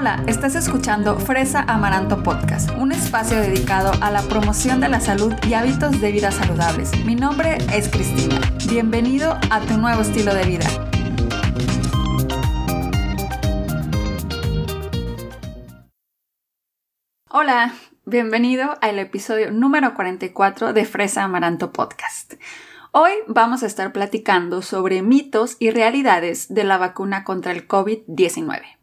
Hola, estás escuchando Fresa Amaranto Podcast, un espacio dedicado a la promoción de la salud y hábitos de vida saludables. Mi nombre es Cristina. Bienvenido a tu nuevo estilo de vida. Hola, bienvenido al episodio número 44 de Fresa Amaranto Podcast. Hoy vamos a estar platicando sobre mitos y realidades de la vacuna contra el COVID-19.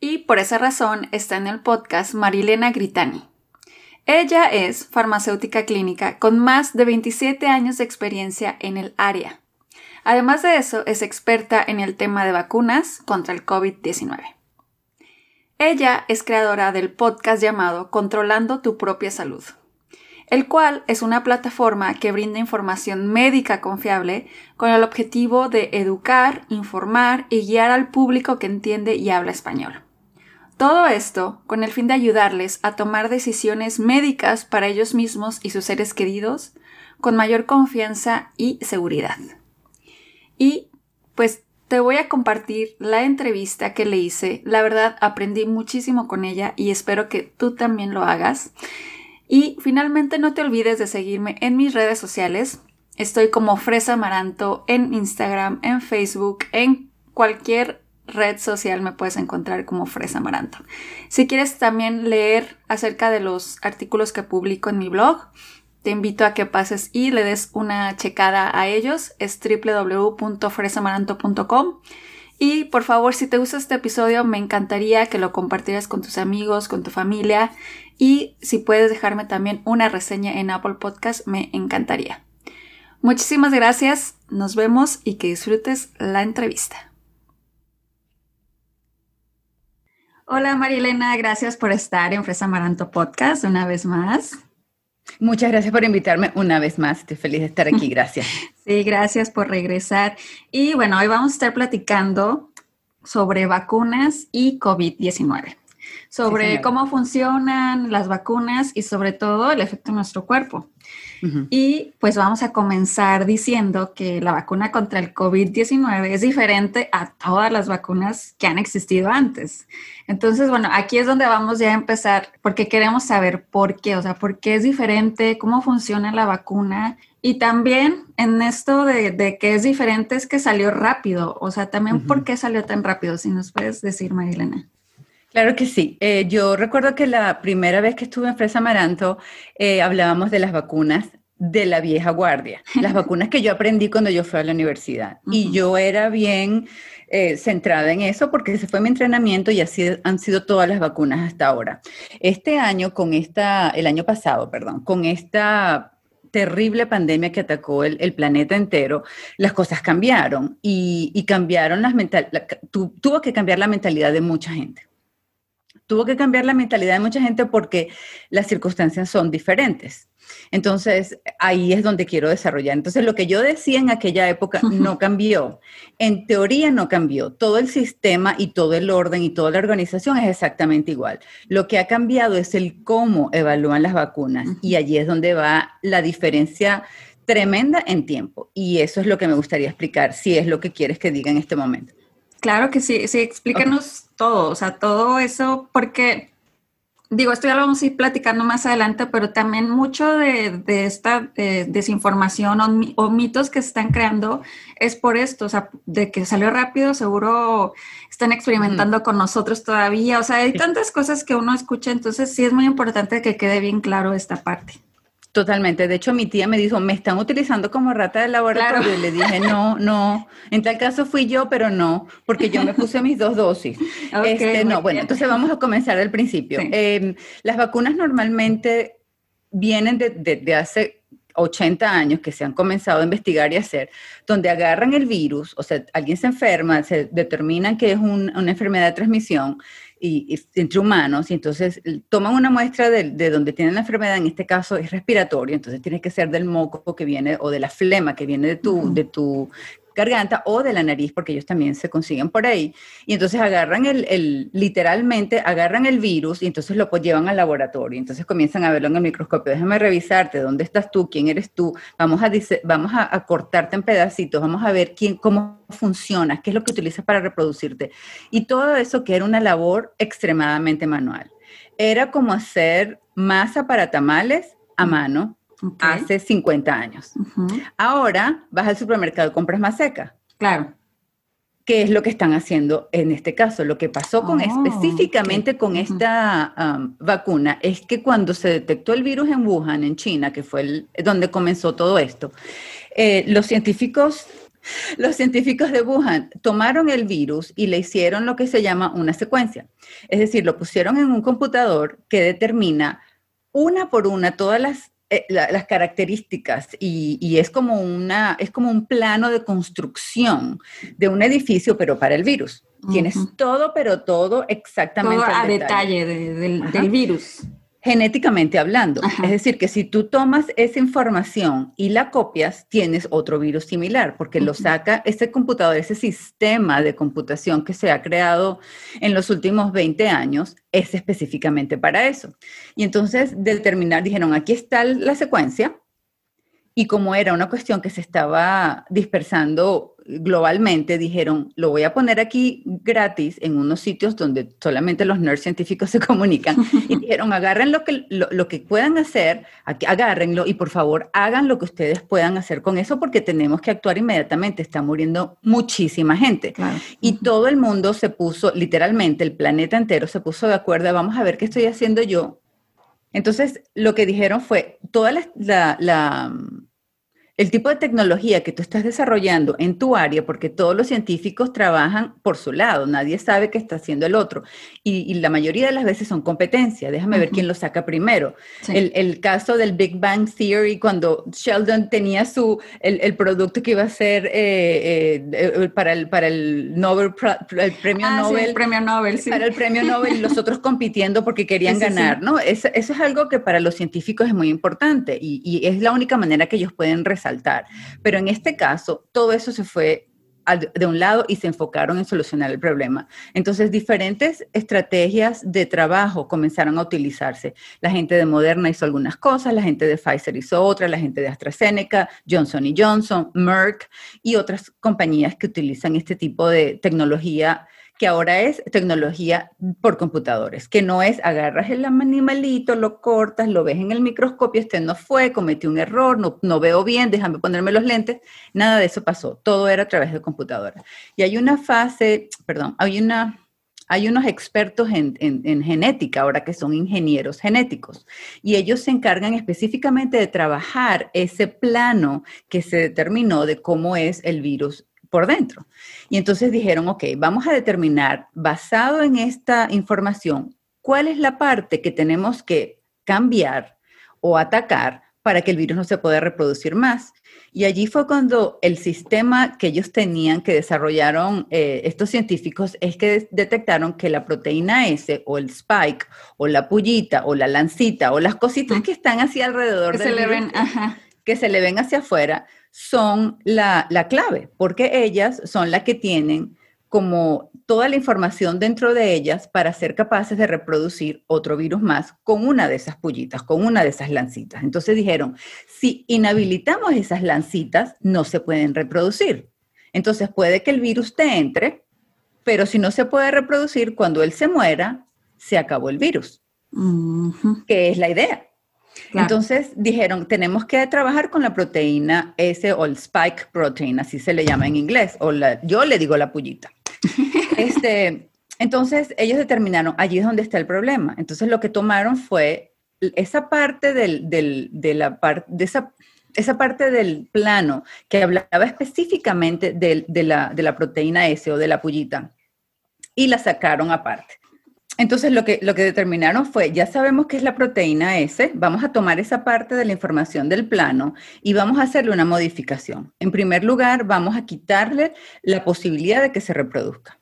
Y por esa razón está en el podcast Marilena Gritani. Ella es farmacéutica clínica con más de 27 años de experiencia en el área. Además de eso, es experta en el tema de vacunas contra el COVID-19. Ella es creadora del podcast llamado Controlando tu propia salud, el cual es una plataforma que brinda información médica confiable con el objetivo de educar, informar y guiar al público que entiende y habla español. Todo esto con el fin de ayudarles a tomar decisiones médicas para ellos mismos y sus seres queridos con mayor confianza y seguridad. Y pues te voy a compartir la entrevista que le hice. La verdad, aprendí muchísimo con ella y espero que tú también lo hagas. Y finalmente no te olvides de seguirme en mis redes sociales. Estoy como Fresa Amaranto en Instagram, en Facebook, en cualquier red social me puedes encontrar como Fresa Amaranto. Si quieres también leer acerca de los artículos que publico en mi blog, te invito a que pases y le des una checada a ellos. Es www.fresamaranto.com. Y por favor, si te gusta este episodio, me encantaría que lo compartieras con tus amigos, con tu familia. Y si puedes dejarme también una reseña en Apple Podcast, me encantaría. Muchísimas gracias, nos vemos y que disfrutes la entrevista. Hola Marilena, gracias por estar en Fresa Amaranto Podcast una vez más. Muchas gracias por invitarme una vez más. Estoy feliz de estar aquí. Gracias. Sí, gracias por regresar. Y bueno, hoy vamos a estar platicando sobre vacunas y COVID-19, sobre cómo funcionan las vacunas y sobre todo el efecto en nuestro cuerpo. Y pues vamos a comenzar diciendo que la vacuna contra el COVID-19 es diferente a todas las vacunas que han existido antes. Entonces, bueno, aquí es donde vamos ya a empezar porque queremos saber por qué, o sea, por qué es diferente, cómo funciona la vacuna. Y también en esto de, que es diferente es que salió rápido, o sea, también por qué salió tan rápido, si nos puedes decir, Marilena. Claro que sí. Eh, yo recuerdo que la primera vez que estuve en Fresa Amaranto eh, hablábamos de las vacunas de la vieja guardia, las vacunas que yo aprendí cuando yo fui a la universidad. Y yo era bien eh, centrada en eso porque ese fue mi entrenamiento y así han sido todas las vacunas hasta ahora. Este año, con esta, el año pasado, perdón, con esta terrible pandemia que atacó el, planeta entero, las cosas cambiaron y, cambiaron las mental, tuvo que cambiar la mentalidad de mucha gente tuvo que cambiar la mentalidad de mucha gente porque las circunstancias son diferentes. Entonces, ahí es donde quiero desarrollar. Entonces, lo que yo decía en aquella época no cambió. En teoría no cambió. Todo el sistema y todo el orden y toda la organización es exactamente igual. Lo que ha cambiado es el cómo evalúan las vacunas y allí es donde va la diferencia tremenda en tiempo. Y eso es lo que me gustaría explicar, si es lo que quieres que diga en este momento. Claro que sí, sí, explícanos todo, o sea, todo eso, porque digo, esto ya lo vamos a ir platicando más adelante, pero también mucho de, esta desinformación o, mitos que se están creando es por esto, o sea, de que salió rápido, seguro están experimentando con nosotros todavía, o sea, hay tantas cosas que uno escucha, entonces sí es muy importante que quede bien claro esta parte. Totalmente. De hecho, mi tía me dijo, me están utilizando como rata de laboratorio. Y le dije, no, no. En tal caso fui yo, pero no, porque yo me puse mis dos dosis. este, no, bueno, entonces vamos a comenzar al principio. Em, las vacunas normalmente vienen de, de, hace 80 años que se han comenzado a investigar y hacer, donde agarran el virus, o sea, alguien se enferma, se determinan que es una enfermedad de transmisión, y, entre humanos, y entonces toman una muestra de, de, donde tienen la enfermedad, en este caso es respiratorio, entonces tiene que ser del moco que viene o de la flema que viene de tu, de tu garganta o de la nariz, porque ellos también se consiguen por ahí. Y entonces agarran el, el literalmente, agarran el virus y entonces lo pues llevan al laboratorio. Entonces comienzan a verlo en el microscopio. Déjame revisarte, ¿dónde estás tú? ¿Quién eres tú? Vamos a, vamos a, cortarte en pedacitos, vamos a ver quién, cómo funcionas, qué es lo que utilizas para reproducirte. Y todo eso que era una labor extremadamente manual. Era como hacer masa para tamales a mano hace 50 años. Ahora vas al supermercado y compras más seca. Claro. ¿Qué es lo que están haciendo en este caso? Lo que pasó con oh, específicamente con esta um, vacuna es que cuando se detectó el virus en Wuhan, en China, que fue el, donde comenzó todo esto, eh, los científicos los científicos de Wuhan tomaron el virus y le hicieron lo que se llama una secuencia. Es decir, lo pusieron en un computador que determina una por una todas las eh, las características y, es, como una, es como un plano de construcción de un edificio, pero para el virus. Tienes todo, pero todo exactamente. Todo a detalle, del virus genéticamente hablando. Es decir, que si tú tomas esa información y la copias, tienes otro virus similar, porque lo saca ese computador, ese sistema de computación que se ha creado en los últimos 20 años, es específicamente para eso. Y entonces determinar, dijeron, aquí está la secuencia, y como era una cuestión que se estaba dispersando globalmente, dijeron, lo voy a poner aquí gratis en unos sitios donde solamente los nerds científicos se comunican. Y dijeron, agarren lo que, lo, que puedan hacer, agárrenlo y por favor hagan lo que ustedes puedan hacer con eso porque tenemos que actuar inmediatamente. Está muriendo muchísima gente. Y todo el mundo se puso, literalmente, el planeta entero se puso de acuerdo, vamos a ver qué estoy haciendo yo. Entonces, lo que dijeron fue, toda la el tipo de tecnología que tú estás desarrollando en tu área, porque todos los científicos trabajan por su lado, nadie sabe qué está haciendo el otro. Y, la mayoría de las veces son competencia. Déjame ver quién lo saca primero. El, caso del Big Bang Theory, cuando Sheldon tenía su, el, producto que iba a ser eh, eh, eh, para, el, para el, Nobel, el premio ah, Nobel. el premio Nobel, Para el premio Nobel y los otros compitiendo porque querían ganar, ¿no? Eso, es algo que para los científicos es muy importante y, y es la única manera que ellos pueden resaltar pero en este caso, todo eso se fue de un lado y se enfocaron en solucionar el problema. Entonces, diferentes estrategias de trabajo comenzaron a utilizarse. La gente de Moderna hizo algunas cosas, la gente de Pfizer hizo otras, la gente de AstraZeneca, Johnson Johnson, Merck y otras compañías que utilizan este tipo de tecnología que ahora es tecnología por computadores, que no es agarras el animalito, lo cortas, lo ves en el microscopio, este no fue, cometí un error, no, no veo bien, déjame ponerme los lentes, nada de eso pasó, todo era a través de computadora. Y hay una fase, perdón, hay una... Hay unos expertos en, en, genética ahora que son ingenieros genéticos y ellos se encargan específicamente de trabajar ese plano que se determinó de cómo es el virus por dentro. Y entonces dijeron, ok, vamos a determinar, basado en esta información, cuál es la parte que tenemos que cambiar o atacar para que el virus no se pueda reproducir más. Y allí fue cuando el sistema que ellos tenían, que desarrollaron eh, estos científicos, es que detectaron que la proteína S o el spike o la pullita o la lancita o las cositas que están así alrededor que se le ven, que se le ven hacia afuera, son la, clave, porque ellas son las que tienen como toda la información dentro de ellas para ser capaces de reproducir otro virus más con una de esas pullitas, con una de esas lancitas. Entonces dijeron, si inhabilitamos esas lancitas, no se pueden reproducir. Entonces puede que el virus te entre, pero si no se puede reproducir, cuando él se muera, se acabó el virus, que es la idea. Entonces dijeron, tenemos que trabajar con la proteína S o el spike protein, así se le llama en inglés, o la, yo le digo la pullita. este, entonces ellos determinaron, allí es donde está el problema. Entonces lo que tomaron fue esa parte del, del, de la de esa, esa parte del plano que hablaba específicamente de, de, la, de la proteína S o de la pullita y la sacaron aparte. Entonces lo que, lo que determinaron fue, ya sabemos qué es la proteína S, vamos a tomar esa parte de la información del plano y vamos a hacerle una modificación. En primer lugar, vamos a quitarle la posibilidad de que se reproduzca.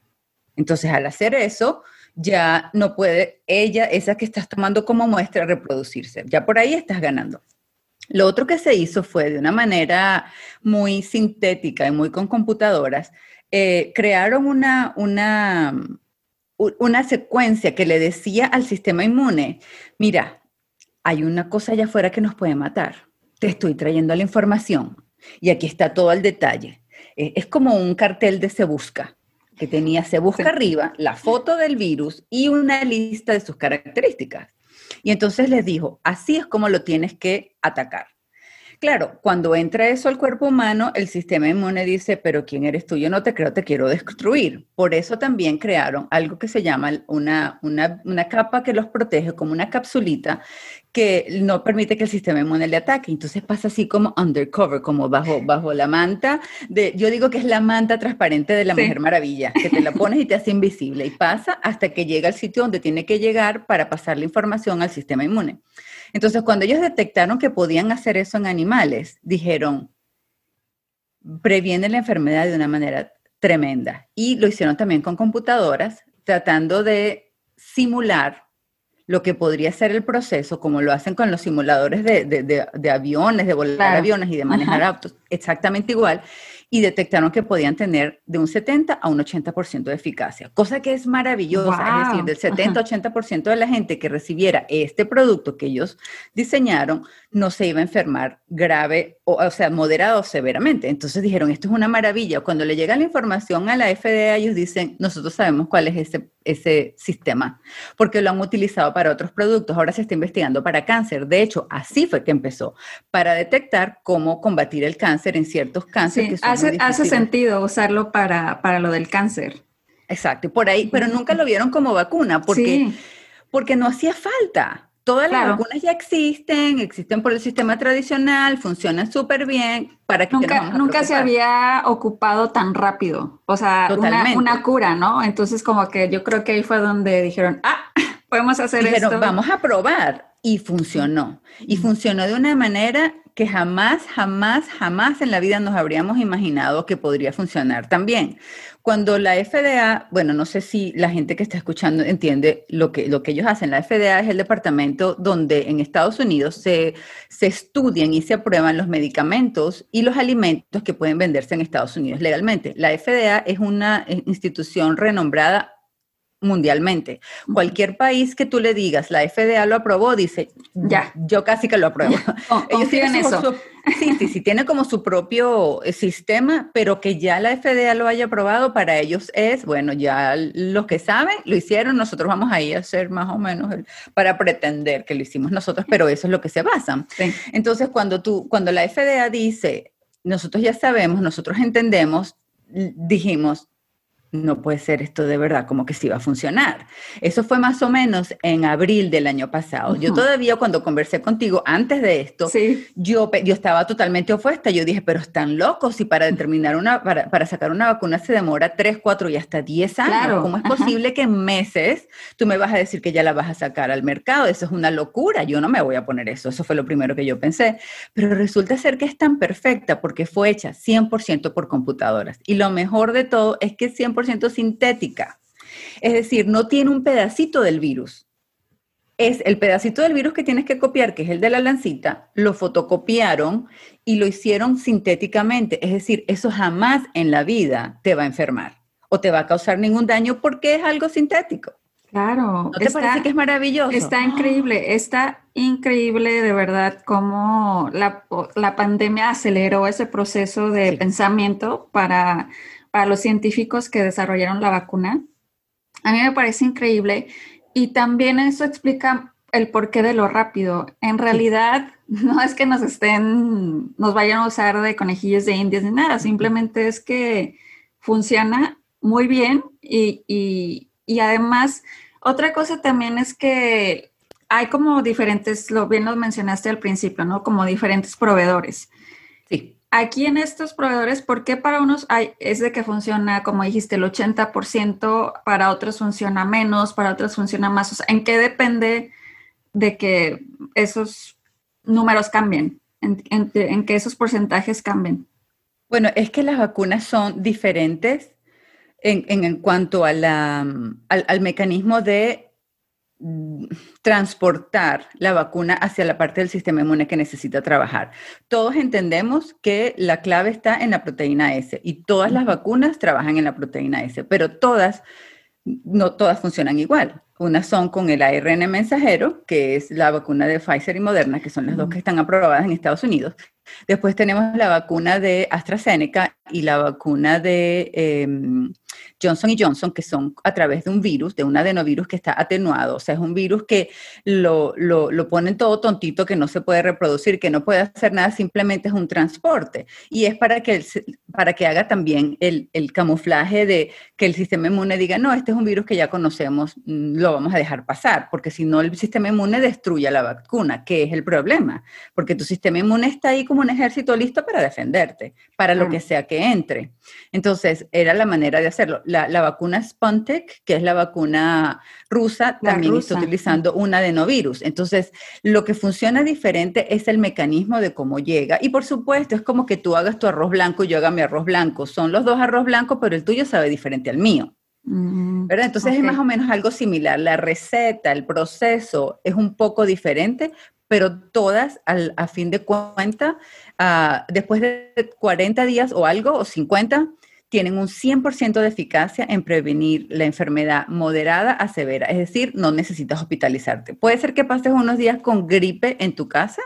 Entonces, al hacer eso, ya no puede ella, esa que estás tomando como muestra, reproducirse. Ya por ahí estás ganando. Lo otro que se hizo fue de una manera muy sintética y muy con computadoras, eh, crearon una, una, una secuencia que le decía al sistema inmune, mira, hay una cosa allá afuera que nos puede matar. Te estoy trayendo la información y aquí está todo el detalle. Eh, es como un cartel de Se Busca, que tenía Se Busca arriba, la foto del virus y una lista de sus características. Y entonces les dijo, así es como lo tienes que atacar. Claro, cuando entra eso al cuerpo humano, el sistema inmune dice, pero ¿quién eres tú? Yo no te creo, te quiero destruir. Por eso también crearon algo que se llama una, una, capa que los protege, como una capsulita que no permite que el sistema inmune le ataque. Entonces pasa así como undercover, como bajo, bajo la manta. De, yo digo que es la manta transparente de la Mujer Maravilla, que te la pones y te hace invisible y pasa hasta que llega al sitio donde tiene que llegar para pasar la información al sistema inmune. Entonces, cuando ellos detectaron que podían hacer eso en animales, dijeron, previene la enfermedad de una manera tremenda. Y lo hicieron también con computadoras, tratando de simular lo que podría ser el proceso, como lo hacen con los simuladores de, aviones, de volar aviones y de manejar autos, exactamente igual y detectaron que podían tener de un 70 a un 80% de eficacia, cosa que es maravillosa, es decir, del 70-80% de la gente que recibiera este producto que ellos diseñaron no se iba a enfermar grave, o, o sea, moderado o severamente. Entonces dijeron, esto es una maravilla. Cuando le llega la información a la FDA, ellos dicen, nosotros sabemos cuál es ese, ese sistema, porque lo han utilizado para otros productos. Ahora se está investigando para cáncer. De hecho, así fue que empezó, para detectar cómo combatir el cáncer en ciertos cánceres. que hace, hace sentido usarlo para, para lo del cáncer. Exacto, por ahí, pero nunca lo vieron como vacuna, porque, porque no hacía falta. Todas las vacunas ya existen, existen por el sistema tradicional, funcionan súper bien. ¿Para que nunca, nunca se había ocupado tan rápido. O sea, una, cura, ¿no? Entonces, como que yo creo que ahí fue donde dijeron, ah, podemos hacer dijeron, esto. Vamos a probar. Y funcionó. Y funcionó de una manera que jamás, jamás, jamás en la vida nos habríamos imaginado que podría funcionar también. Cuando la FDA, bueno, no sé si la gente que está escuchando entiende lo que, lo que ellos hacen. La FDA es el departamento donde en Estados Unidos se, se estudian y se aprueban los medicamentos y los alimentos que pueden venderse en Estados Unidos legalmente. La FDA es una institución renombrada mundialmente. Cualquier país que tú le digas, la FDA lo aprobó, dice, ya, yo casi que lo apruebo. Oh, Ellos tienen eso. sí, sí, sí, tiene como su propio eh, sistema, pero que ya la FDA lo haya aprobado, para ellos es, bueno, ya los que saben lo hicieron, nosotros vamos ahí a hacer más o menos para pretender que lo hicimos nosotros, pero eso es lo que se basa. Entonces, cuando tú, cuando la FDA dice, nosotros ya sabemos, nosotros entendemos, dijimos, no puede ser esto de verdad, como que sí va a funcionar. Eso fue más o menos en abril del año pasado. Yo todavía cuando conversé contigo antes de esto, yo, yo estaba totalmente opuesta. Yo dije, pero están locos y para determinar una, para, sacar una vacuna se demora 3, 4 y hasta 10 años. ¿Cómo es posible que en meses tú me vas a decir que ya la vas a sacar al mercado? Eso es una locura. Yo no me voy a poner eso. Eso fue lo primero que yo pensé. Pero resulta ser que es tan perfecta porque fue hecha 100% por computadoras. Y lo mejor de todo es que 100% sintética. Es decir, no tiene un pedacito del virus. Es el pedacito del virus que tienes que copiar, que es el de la lancita, lo fotocopiaron y lo hicieron sintéticamente. Es decir, eso jamás en la vida te va a enfermar o te va a causar ningún daño porque es algo sintético. Claro. ¿No te parece que es maravilloso? Está increíble, está increíble de verdad cómo la, la pandemia aceleró ese proceso de pensamiento para para los científicos que desarrollaron la vacuna. A mí me parece increíble y también eso explica el porqué de lo rápido. En realidad, no es que nos estén, nos vayan a usar de conejillos de indias ni nada, simplemente es que funciona muy bien y, y, y además, otra cosa también es que hay como diferentes, lo bien lo mencionaste al principio, ¿no? Como diferentes proveedores. Aquí en estos proveedores, ¿por qué para unos hay, es de que funciona, como dijiste, el 80%, para otros funciona menos, para otros funciona más? ¿En qué depende de que esos números cambien? ¿En, que esos porcentajes cambien? Bueno, es que las vacunas son diferentes en, cuanto al, mecanismo de transportar la vacuna hacia la parte del sistema inmune que necesita trabajar. Todos entendemos que la clave está en la proteína S y todas las vacunas trabajan en la proteína S, pero todas no todas funcionan igual. Unas son con el ARN mensajero, que es la vacuna de Pfizer y Moderna, que son las dos que están aprobadas en Estados Unidos. Después tenemos la vacuna de AstraZeneca y la vacuna de em, Johnson y Johnson, que son a través de un virus, de un adenovirus que está atenuado. O sea, es un virus que lo, lo, lo ponen todo tontito, que no se puede reproducir, que no puede hacer nada, simplemente es un transporte. Y es para que, para que haga también el, el camuflaje de que el sistema inmune diga, no, este es un virus que ya conocemos, mm, lo vamos a dejar pasar, porque si no, el sistema inmune destruye la vacuna, que es el problema, porque tu sistema inmune está ahí como un ejército listo para defenderte, para lo que sea que entre. Entonces, era la manera de hacerlo la, vacuna Spuntek, que es la vacuna rusa, también está utilizando un adenovirus. Entonces, lo que funciona diferente es el mecanismo de cómo llega. Y por supuesto, es como que tú hagas tu arroz blanco y yo haga mi arroz blanco. Son los dos arroz blancos, pero el tuyo sabe diferente al mío. Mm, ¿verdad? Entonces es más o menos algo similar. La receta, el proceso es un poco diferente, pero todas a fin de cuenta, ah, después de 40 días o algo, o 50, tienen un 100% de eficacia en prevenir la enfermedad moderada a severa, es decir, no necesitas hospitalizarte. Puede ser que pases unos días con gripe en tu casa,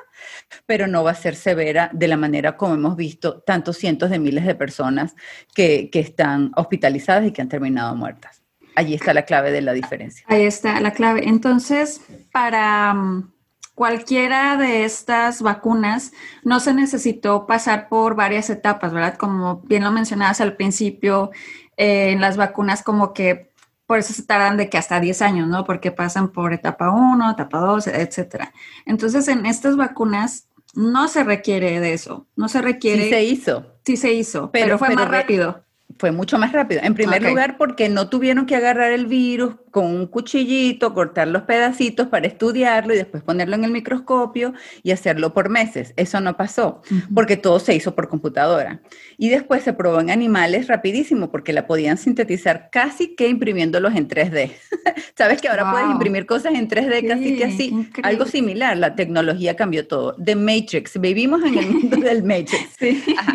pero no va a ser severa de la manera como hemos visto tantos cientos de miles de personas que, que están hospitalizadas y que han terminado muertas. Allí está la clave de la diferencia. Ahí está la clave. Entonces, para mm, cualquiera de estas vacunas no se necesitó pasar por varias etapas, ¿verdad? Como bien lo mencionabas al principio, eh, en las vacunas como que por eso se tardan de que hasta 10 años, ¿no? Porque pasan por etapa 1, etapa 2, etcétera. Entonces, en estas vacunas no se requiere de eso, no se requiere... Sí se hizo. Sí se hizo, pero, fue más rápido fue mucho más rápido. En primer lugar, porque no tuvieron que agarrar el virus con un cuchillito, cortar los pedacitos para estudiarlo y después ponerlo en el microscopio y hacerlo por meses. Eso no pasó, porque todo se hizo por computadora. Y después se probó en animales rapidísimo, porque la podían sintetizar casi que imprimiéndolos en 3D. Sabes que ahora puedes imprimir cosas en 3D casi que así. Algo similar, la tecnología cambió todo. The Matrix, vivimos en el mundo del Matrix.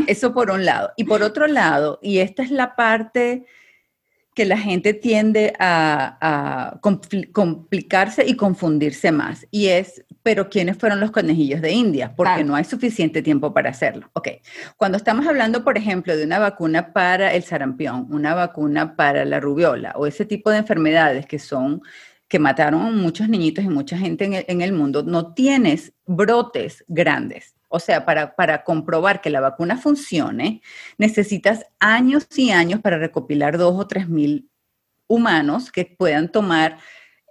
eso por un lado. Y por otro lado, y esta es la parte que la gente tiende a, complicarse y confundirse más. Y es, pero ¿quiénes fueron los conejillos de India? Porque no hay suficiente tiempo para hacerlo. Ok, cuando estamos hablando, por ejemplo, de una vacuna para el sarampión, una vacuna para la rubiola o ese tipo de enfermedades que son que mataron a muchos niñitos y mucha gente en en el mundo, no tienes brotes grandes o sea, para, para, comprobar que la vacuna funcione, necesitas años y años para recopilar dos o tres mil humanos que puedan tomar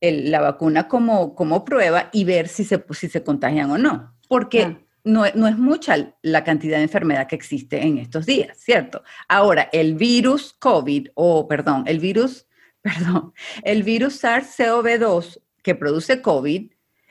la vacuna como, como prueba y ver si se, si se contagian o no. Porque no, no, es mucha la cantidad de enfermedad que existe en estos días, ¿cierto? Ahora, el virus COVID, o perdón, el virus, perdón, el virus SARS-CoV-2 que produce COVID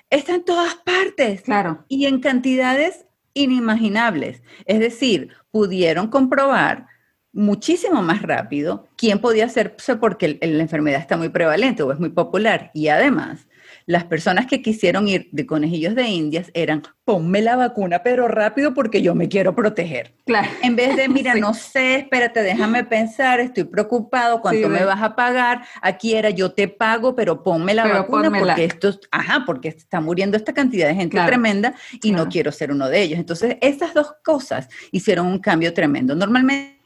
está en todas partes. Claro. Y en cantidades inimaginables. Es decir, pudieron comprobar muchísimo más rápido quién podía hacerse porque la enfermedad está muy prevalente o es muy popular. Y además, las personas que quisieron ir de conejillos de indias eran, ponme la vacuna, pero rápido porque yo me quiero proteger. Claro. En vez de, mira, no sé, espérate, déjame pensar, estoy preocupado, ¿cuánto me vas a pagar? Aquí era, yo te pago, pero ponme la vacuna porque esto, ajá, porque está muriendo esta cantidad de gente tremenda y no quiero ser uno de ellos. Entonces, esas dos cosas hicieron un cambio tremendo. Normalmente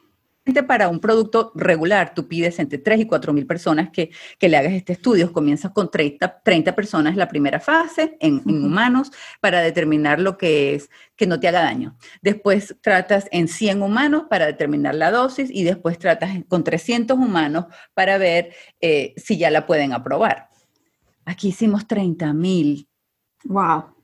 para un producto regular, tú pides entre 3 y 4 mil personas que, que, le hagas este estudio. Comienzas con 30, 30 personas la primera fase en, humanos para determinar lo que es que no te haga daño. Después tratas en 100 humanos para determinar la dosis y después tratas con 300 humanos para ver eh, si ya la pueden aprobar. Aquí hicimos 30 mil. Wow.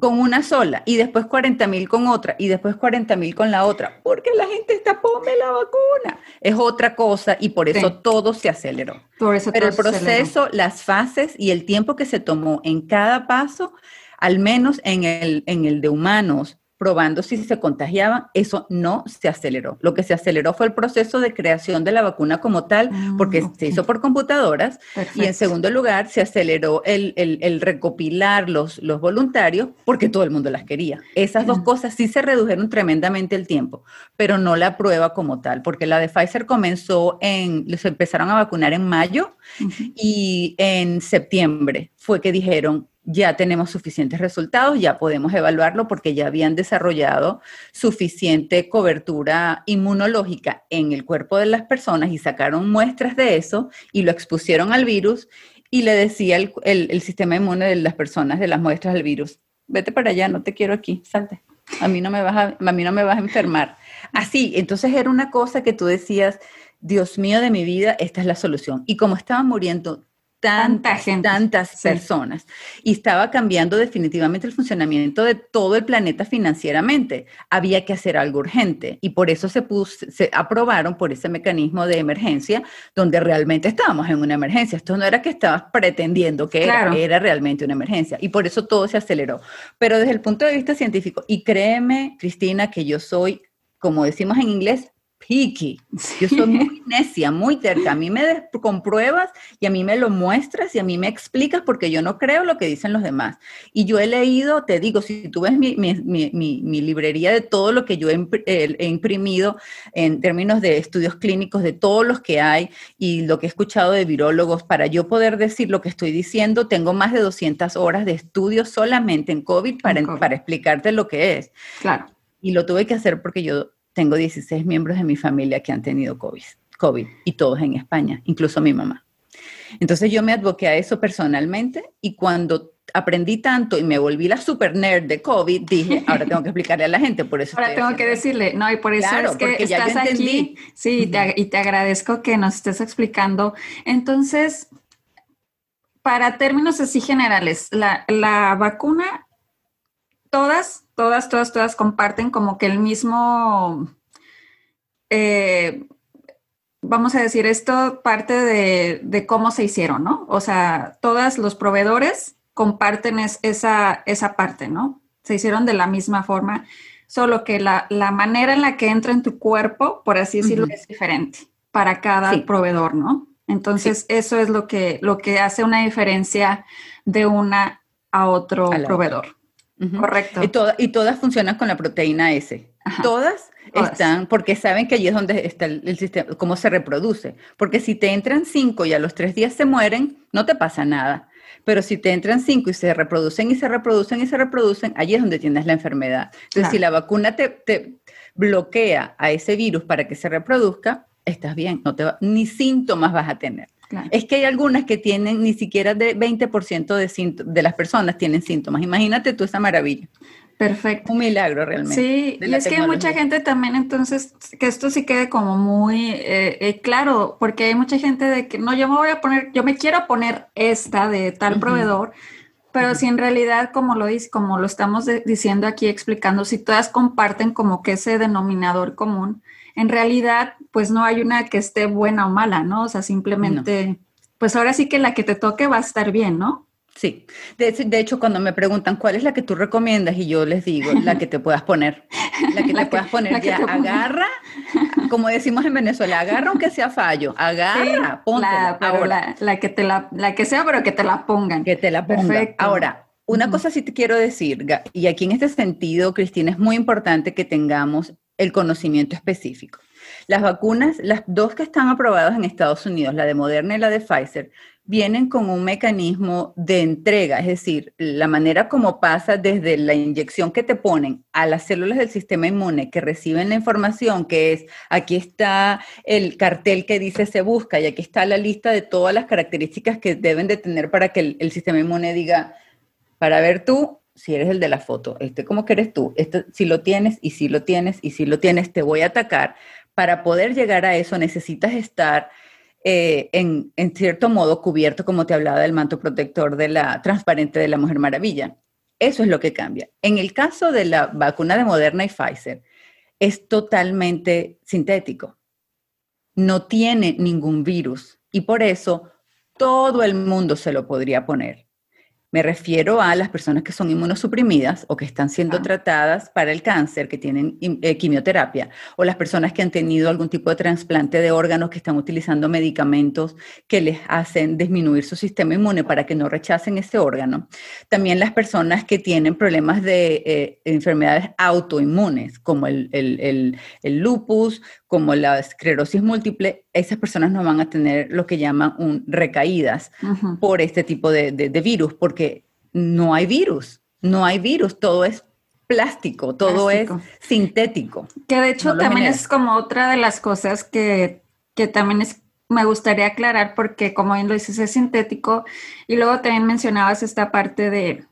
Con una sola y después 40 mil con otra y después 40 mil con la otra, porque la gente está, ponme la vacuna. Es otra cosa y por eso todo se aceleró. Pero el proceso, las fases y el tiempo que se tomó en cada paso, al menos en el, en el de humanos, probando si se contagiaban, eso no se aceleró. Lo que se aceleró fue el proceso de creación de la vacuna como tal, mm, porque se hizo por computadoras. Y en segundo lugar, se aceleró el, recopilar los, los, voluntarios porque todo el mundo las quería. Esas dos cosas sí se redujeron tremendamente el tiempo, pero no la prueba como tal, porque la de Pfizer comenzó en, se empezaron a vacunar en mayo y en septiembre fue que dijeron, ya tenemos suficientes resultados, ya podemos evaluarlo porque ya habían desarrollado suficiente cobertura inmunológica en el cuerpo de las personas y sacaron muestras de eso y lo expusieron al virus y le decía el, sistema inmune de las personas de las muestras del virus, vete para allá, no te quiero aquí, salte. A mí no me vas a, a mí no me vas a enfermar. Así, entonces era una cosa que tú decías, Dios mío de mi vida, esta es la solución. Y como estaban muriendo tantas, tantas personas. Y estaba cambiando definitivamente el funcionamiento de todo el planeta financieramente. Había que hacer algo urgente y por eso se, puso, se aprobaron por ese mecanismo de emergencia donde realmente estábamos en una emergencia. Esto no era que estabas pretendiendo que era, era realmente una emergencia y por eso todo se aceleró. Pero desde el punto de vista científico, y créeme, Cristina, que yo soy, como decimos en inglés, picky. Yo soy muy necia, muy terca. A mí me compruebas y a mí me lo muestras y a mí me explicas porque yo no creo lo que dicen los demás. Y yo he leído, te digo, si tú ves mi, librería de todo lo que yo he, imprimido en términos de estudios clínicos, de todos los que hay y lo que he escuchado de virólogos, para yo poder decir lo que estoy diciendo, tengo más de 200 horas de estudio solamente en COVID para, para explicarte lo que es. Claro. Y lo tuve que hacer porque yo tengo 16 miembros de mi familia que han tenido COVID, COVID y todos en España, incluso mi mamá. Entonces yo me advoqué a eso personalmente y cuando aprendí tanto y me volví la super nerd de COVID, dije, ahora tengo que explicarle a la gente, por eso. Ahora tengo que decirle, no, y por eso es que estás aquí. Sí, y te agradezco que nos estés explicando. Entonces, para términos así generales, la, la vacuna, todas todas, todas, todas comparten como que el mismo, eh, vamos a decir, esto parte de, cómo se hicieron, ¿no? O sea, todos los proveedores comparten esa, esa parte, ¿no? Se hicieron de la misma forma, solo que la, manera en la que entra en tu cuerpo, por así decirlo, es diferente para cada proveedor, ¿no? Entonces, eso es lo que, lo que hace una diferencia de una a otro proveedor. Correcto. Y, todas funcionan con la proteína S. Todas, están, porque saben que allí es donde está el, sistema, cómo se reproduce. Porque si te entran cinco y a los tres días se mueren, no te pasa nada. Pero si te entran cinco y se reproducen y se reproducen y se reproducen, allí es donde tienes la enfermedad. Entonces, si la vacuna te, te, bloquea a ese virus para que se reproduzca, estás bien, no te ni síntomas vas a tener. Es que hay algunas que tienen ni siquiera de 20% de, de las personas tienen síntomas. Imagínate tú esa maravilla. Perfecto. Un milagro realmente. Sí, y es que hay mucha gente también, entonces, que esto sí quede como muy eh, eh, claro, porque hay mucha gente de que no, yo me voy a poner, yo me quiero poner esta de tal proveedor, pero si en realidad, como lo, como lo estamos diciendo aquí, explicando, si todas comparten como que ese denominador común, en realidad, pues no hay una que esté buena o mala, ¿no? O sea, simplemente, pues ahora sí que la que te toque va a estar bien, ¿no? Sí, de, hecho cuando me preguntan cuál es la que tú recomiendas y yo les digo la que te puedas poner, la que te puedas poner ya, agarra, como decimos en Venezuela, agarra aunque sea fallo, agarra, sí, La, Ahora, la, que te la, la que sea, pero que te la pongan. Que te la pongan. Perfecto. Ahora, una cosa sí te quiero decir, y aquí en este sentido, Cristina, es muy importante que tengamos el conocimiento específico. Las vacunas, las dos que están aprobadas en Estados Unidos, la de Moderna y la de Pfizer, vienen con un mecanismo de entrega, es decir, la manera como pasa desde la inyección que te ponen a las células del sistema inmune que reciben la información, que es aquí está el cartel que dice se busca y aquí está la lista de todas las características que deben de tener para que el, sistema inmune diga, para ver tú, si eres el de la foto, este como que eres tú, este, si lo tienes y si lo tienes y si lo tienes, te voy a atacar. Para poder llegar a eso necesitas estar eh, en, en, cierto modo cubierto, como te hablaba del manto protector de la transparente de la Mujer Maravilla. Eso es lo que cambia. En el caso de la vacuna de Moderna y Pfizer, es totalmente sintético. No tiene ningún virus y por eso todo el mundo se lo podría poner Me refiero a las personas que son inmunosuprimidas o que están siendo tratadas para el cáncer, que tienen eh, quimioterapia, o las personas que han tenido algún tipo de trasplante de órganos, que están utilizando medicamentos que les hacen disminuir su sistema inmune para que no rechacen ese órgano. También las personas que tienen problemas de eh, enfermedades autoinmunes, como el, el lupus, como la esclerosis múltiple, esas personas no van a tener lo que llaman un recaídas por este tipo de, virus, porque no hay virus, no hay virus, todo es plástico, todo es sintético. Que de hecho también es como otra de las cosas que, que también es, me gustaría aclarar, porque como bien lo dices, es sintético, y luego también mencionabas esta parte de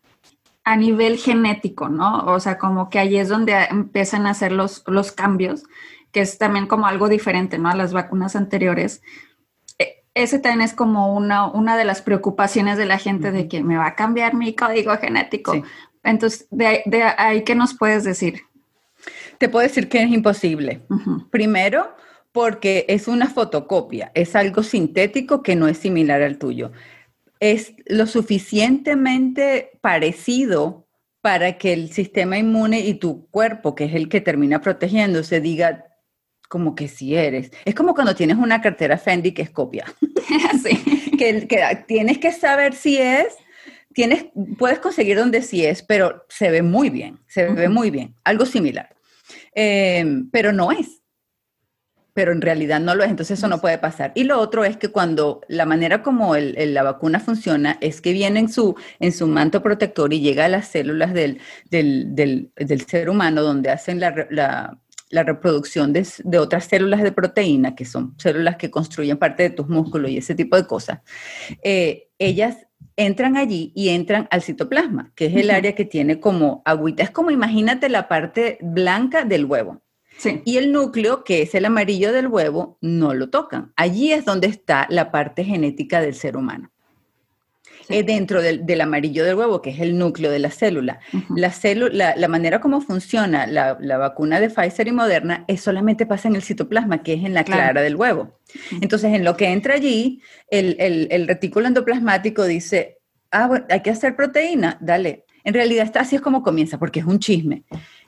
a nivel genético, ¿no? O sea, como que ahí es donde empiezan a hacer los, los cambios que es también como algo diferente, ¿no? A las vacunas anteriores. E, ese también es como una, una de las preocupaciones de la gente de que me va a cambiar mi código genético. Entonces, de, ahí, ¿qué nos puedes decir? Te puedo decir que es imposible. Primero, porque es una fotocopia, es algo sintético que no es similar al tuyo. Es lo suficientemente parecido para que el sistema inmune y tu cuerpo, que es el que termina protegiéndose, diga, como que si eres. Es como cuando tienes una cartera Fendi que es copia. que, tienes que saber si es, tienes, puedes conseguir donde sí es, pero se ve muy bien, se ve muy bien, algo similar. Em, pero no es. Pero en realidad no lo es, entonces eso no puede pasar. Y lo otro es que cuando la manera como la vacuna funciona es que viene en su, en su manto protector y llega a las células del, del, ser humano donde hacen la la reproducción de, otras células de proteína, que son células que construyen parte de tus músculos y ese tipo de cosas, eh, ellas entran allí y entran al citoplasma, que es el área que tiene como agüita. Es como imagínate la parte blanca del huevo. Y el núcleo, que es el amarillo del huevo, no lo tocan. Allí es donde está la parte genética del ser humano. Eh, dentro del, amarillo del huevo, que es el núcleo de la célula. la, célula la, manera como funciona la, vacuna de Pfizer y Moderna es solamente pasa en el citoplasma, que es en la clara del huevo. Entonces, en lo que entra allí, el, retículo endoplasmático dice, ah, bueno, hay que hacer proteína, dale. En realidad, está, así es como comienza, porque es un chisme.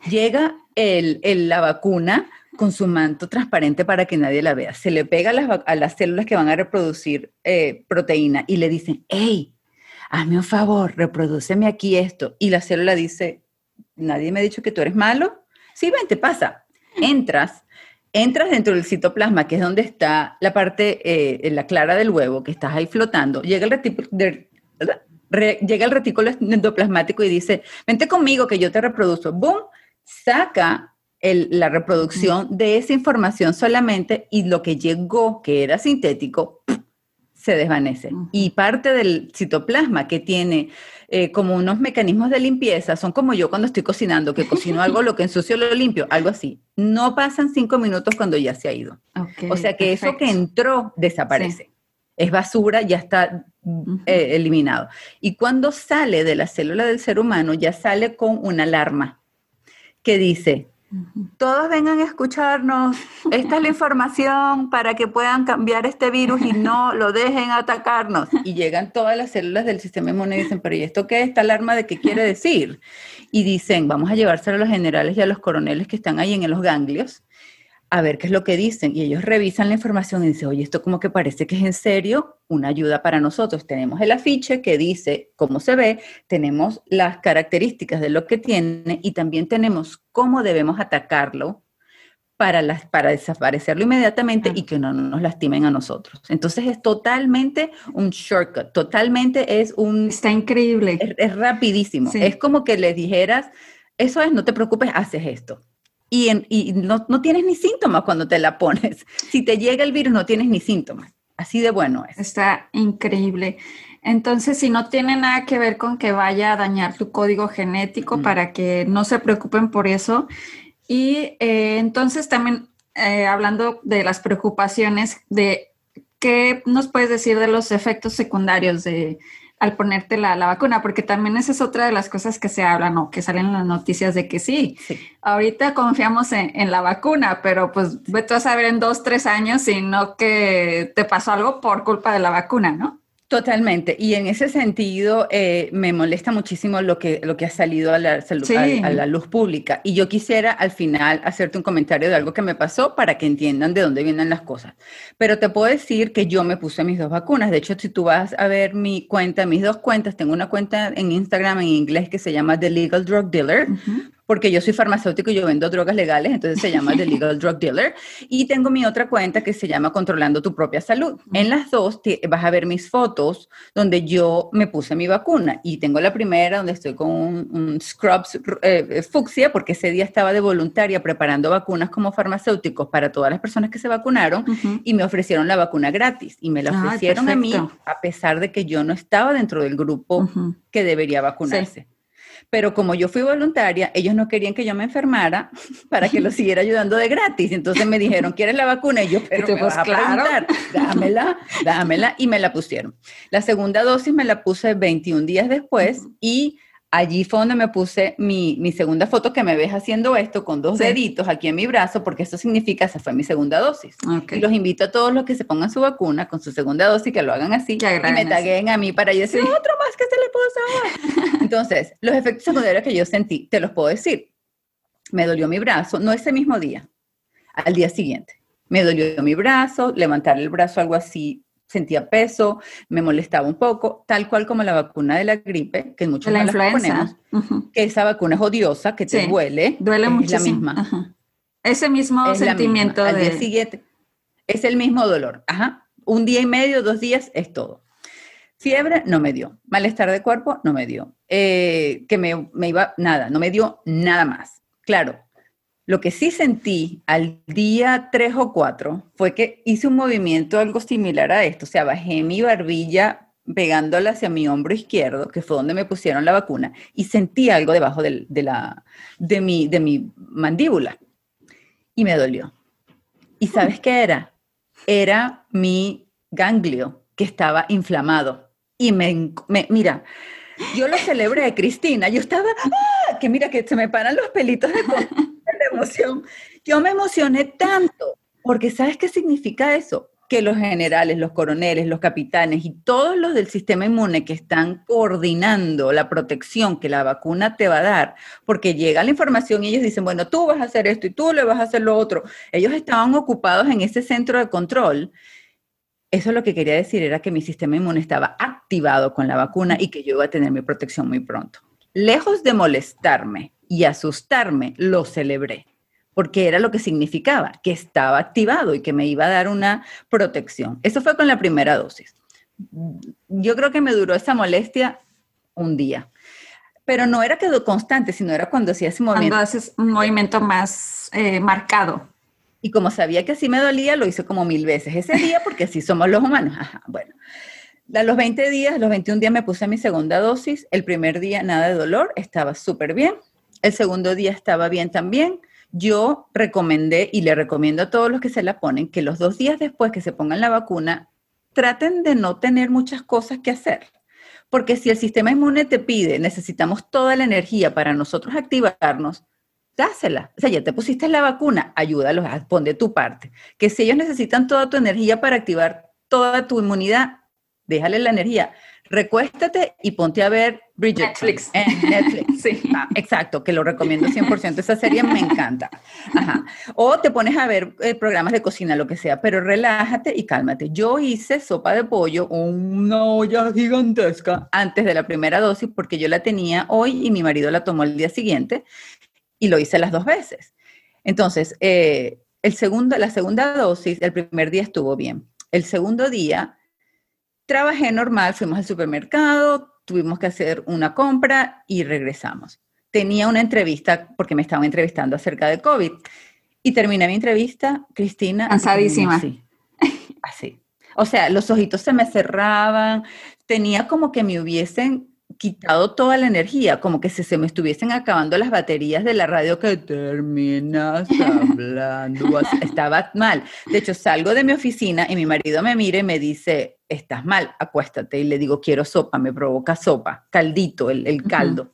Llega la vacuna con su manto transparente para que nadie la vea. Se le pega a las, células que van a reproducir eh, proteína y le dicen, hey, hazme un favor, reproduceme aquí esto. Y la célula dice, nadie me ha dicho que tú eres malo. Sí, vente, pasa. Entras, entras dentro del citoplasma, que es donde está la parte, eh, la clara del huevo, que estás ahí flotando. Llega el retículo, endoplasmático y dice, vente conmigo que yo te reproduzco. ¡Boom! Saca la reproducción de esa información solamente y lo que llegó, que era sintético, se desvanece. Y parte del citoplasma que tiene eh, como unos mecanismos de limpieza, son como yo cuando estoy cocinando, que cocino algo, lo que ensucio lo limpio, algo así. No pasan cinco minutos cuando ya se ha ido. o sea que eso que entró desaparece. Es basura, ya está eh, eliminado. Y cuando sale de la célula del ser humano, ya sale con una alarma que dice, todos vengan a escucharnos. Esta es la información para que puedan cambiar este virus y no lo dejen atacarnos. Y llegan todas las células del sistema inmune y dicen, pero ¿y esto qué es? ¿Esta alarma de qué quiere decir? Y dicen, vamos a llevárselo a los generales y a los coroneles que están ahí en los ganglios a ver qué es lo que dicen. Y ellos revisan la información y dicen, oye, esto como que parece que es en serio una ayuda para nosotros. Tenemos el afiche que dice cómo se ve, tenemos las características de lo que tiene y también tenemos cómo debemos atacarlo para, las, para desaparecerlo inmediatamente y que no nos lastimen a nosotros. Entonces es totalmente un shortcut, totalmente es un... Está increíble. Es, rapidísimo. Es como que les dijeras, eso es, no te preocupes, haces esto y, no, tienes ni síntomas cuando te la pones. Si te llega el virus, no tienes ni síntomas. Así de bueno es. Está increíble. Entonces, si no tiene nada que ver con que vaya a dañar tu código genético, para que no se preocupen por eso. Y eh, entonces también, eh, hablando de las preocupaciones, de qué nos puedes decir de los efectos secundarios de al ponerte la, vacuna, porque también esa es otra de las cosas que se hablan o que salen en las noticias de que sí, ahorita confiamos en, la vacuna, pero pues vete a saber en dos, tres años, si no que te pasó algo por culpa de la vacuna, ¿no? Totalmente. Y en ese sentido, eh, me molesta muchísimo lo que, lo que ha salido a la, a, la, luz pública. Y yo quisiera al final hacerte un comentario de algo que me pasó para que entiendan de dónde vienen las cosas. Pero te puedo decir que yo me puse mis dos vacunas. De hecho, si tú vas a ver mi cuenta, mis dos cuentas, tengo una cuenta en Instagram en inglés que se llama The Legal Drug Dealer, porque yo soy farmacéutico y yo vendo drogas legales, entonces se llama The Legal Drug Dealer. Y tengo mi otra cuenta que se llama Controlando tu propia salud. En las dos vas a ver mis fotos donde yo me puse mi vacuna. Y tengo la primera donde estoy con un, scrubs eh, eh, fucsia porque ese día estaba de voluntaria preparando vacunas como farmacéuticos para todas las personas que se vacunaron y me ofrecieron la vacuna gratis. Y me la ofrecieron a mí a pesar de que yo no estaba dentro del grupo que debería vacunarse. Pero como yo fui voluntaria, ellos no querían que yo me enfermara para que lo siguiera ayudando de gratis. Entonces me dijeron, ¿quieres la vacuna? Y yo, pero me vas a preguntar, dámela, dámela. Y me la pusieron. La segunda dosis me la puse 21 días después y allí fue donde me puse mi, mi, segunda foto que me ves haciendo esto con dos deditos aquí en mi brazo, porque eso significa, esa fue mi segunda dosis. Y los invito a todos los que se pongan su vacuna con su segunda dosis, que lo hagan así y me taguen a mí para yo decir, otro más que se le saber. Entonces, los efectos secundarios que yo sentí, te los puedo decir. Me dolió mi brazo, no ese mismo día, al día siguiente. Me dolió mi brazo, levantar el brazo algo así sentía peso, me molestaba un poco, tal cual como la vacuna de la gripe, que muchos la influenza. que esa vacuna es odiosa, que te duele, duele mucho. la misma. Ese mismo sentimiento Al día siguiente es el mismo dolor. Ajá. Un día y medio, dos días es todo. Fiebre no me dio. Malestar de cuerpo no me dio. Eh, que me, me iba, nada, no me dio nada más. Claro, lo que sí sentí al día 3 o 4 fue que hice un movimiento algo similar a esto, o sea, bajé mi barbilla pegándola hacia mi hombro izquierdo, que fue donde me pusieron la vacuna, y sentí algo debajo de, la, de, mi, de mi mandíbula. Y me dolió. ¿Y sabes qué era? Era mi ganglio que estaba inflamado. Y me, mira, yo lo celebré, Cristina. Yo estaba, ¡ah! que mira que se me paran los pelitos de emoción. Yo me emocioné tanto, porque ¿sabes qué significa eso? Que los generales, los coroneles, los capitanes y todos los del sistema inmune que están coordinando la protección que la vacuna te va a dar, porque llega la información y ellos dicen, bueno, tú vas a hacer esto y tú le vas a hacer lo otro. Ellos estaban ocupados en ese centro de control. Eso lo que quería decir era que mi sistema inmune estaba activado con la vacuna y que yo iba a tener mi protección muy pronto. Lejos de molestarme, y asustarme, lo celebré, porque era lo que significaba, que estaba activado y que me iba a dar una protección. Eso fue con la primera dosis. Yo creo que me duró esa molestia un día, pero no era quedó constante, sino era cuando hacía ese movimiento. Cuando haces un movimiento más eh, marcado. Y como sabía que así me dolía, lo hice como mil veces ese día, porque así somos los humanos. bueno, a los 20 días, los 21 días me puse mi segunda dosis. El primer día nada de dolor, estaba súper bien. El segundo día estaba bien también. Yo recomendé y le recomiendo a todos los que se la ponen que los dos días después que se pongan la vacuna, traten de no tener muchas cosas que hacer. Porque si el sistema inmune te pide, necesitamos toda la energía para nosotros activarnos, dásela. O sea, ya te pusiste la vacuna, ayúdalos, pon de tu parte. Que si ellos necesitan toda tu energía para activar toda tu inmunidad, déjale la energía recuéstate y ponte a ver Bridget Netflix. en Netflix. sí. Ah, exacto, que lo recomiendo 100%. Esa serie me encanta. Ajá. O te pones a ver eh, programas de cocina, lo que sea, pero relájate y cálmate. Yo hice sopa de pollo, una olla gigantesca, antes de la primera dosis, porque yo la tenía hoy y mi marido la tomó el día siguiente y lo hice las dos veces. Entonces, eh, el segundo, la segunda dosis, el primer día estuvo bien. El segundo día Trabajé normal, fuimos al supermercado, tuvimos que hacer una compra y regresamos. Tenía una entrevista porque me estaban entrevistando acerca de COVID y terminé mi entrevista, Cristina. Cansadísima. Así, así. O sea, los ojitos se me cerraban, tenía como que me hubiesen quitado toda la energía, como que se, me estuviesen acabando las baterías de la radio que terminas hablando. Estaba mal. De hecho, salgo de mi oficina y mi marido me mira y me dice, estás mal, acuéstate. Y le digo, quiero sopa, me provoca sopa, caldito, el, caldo.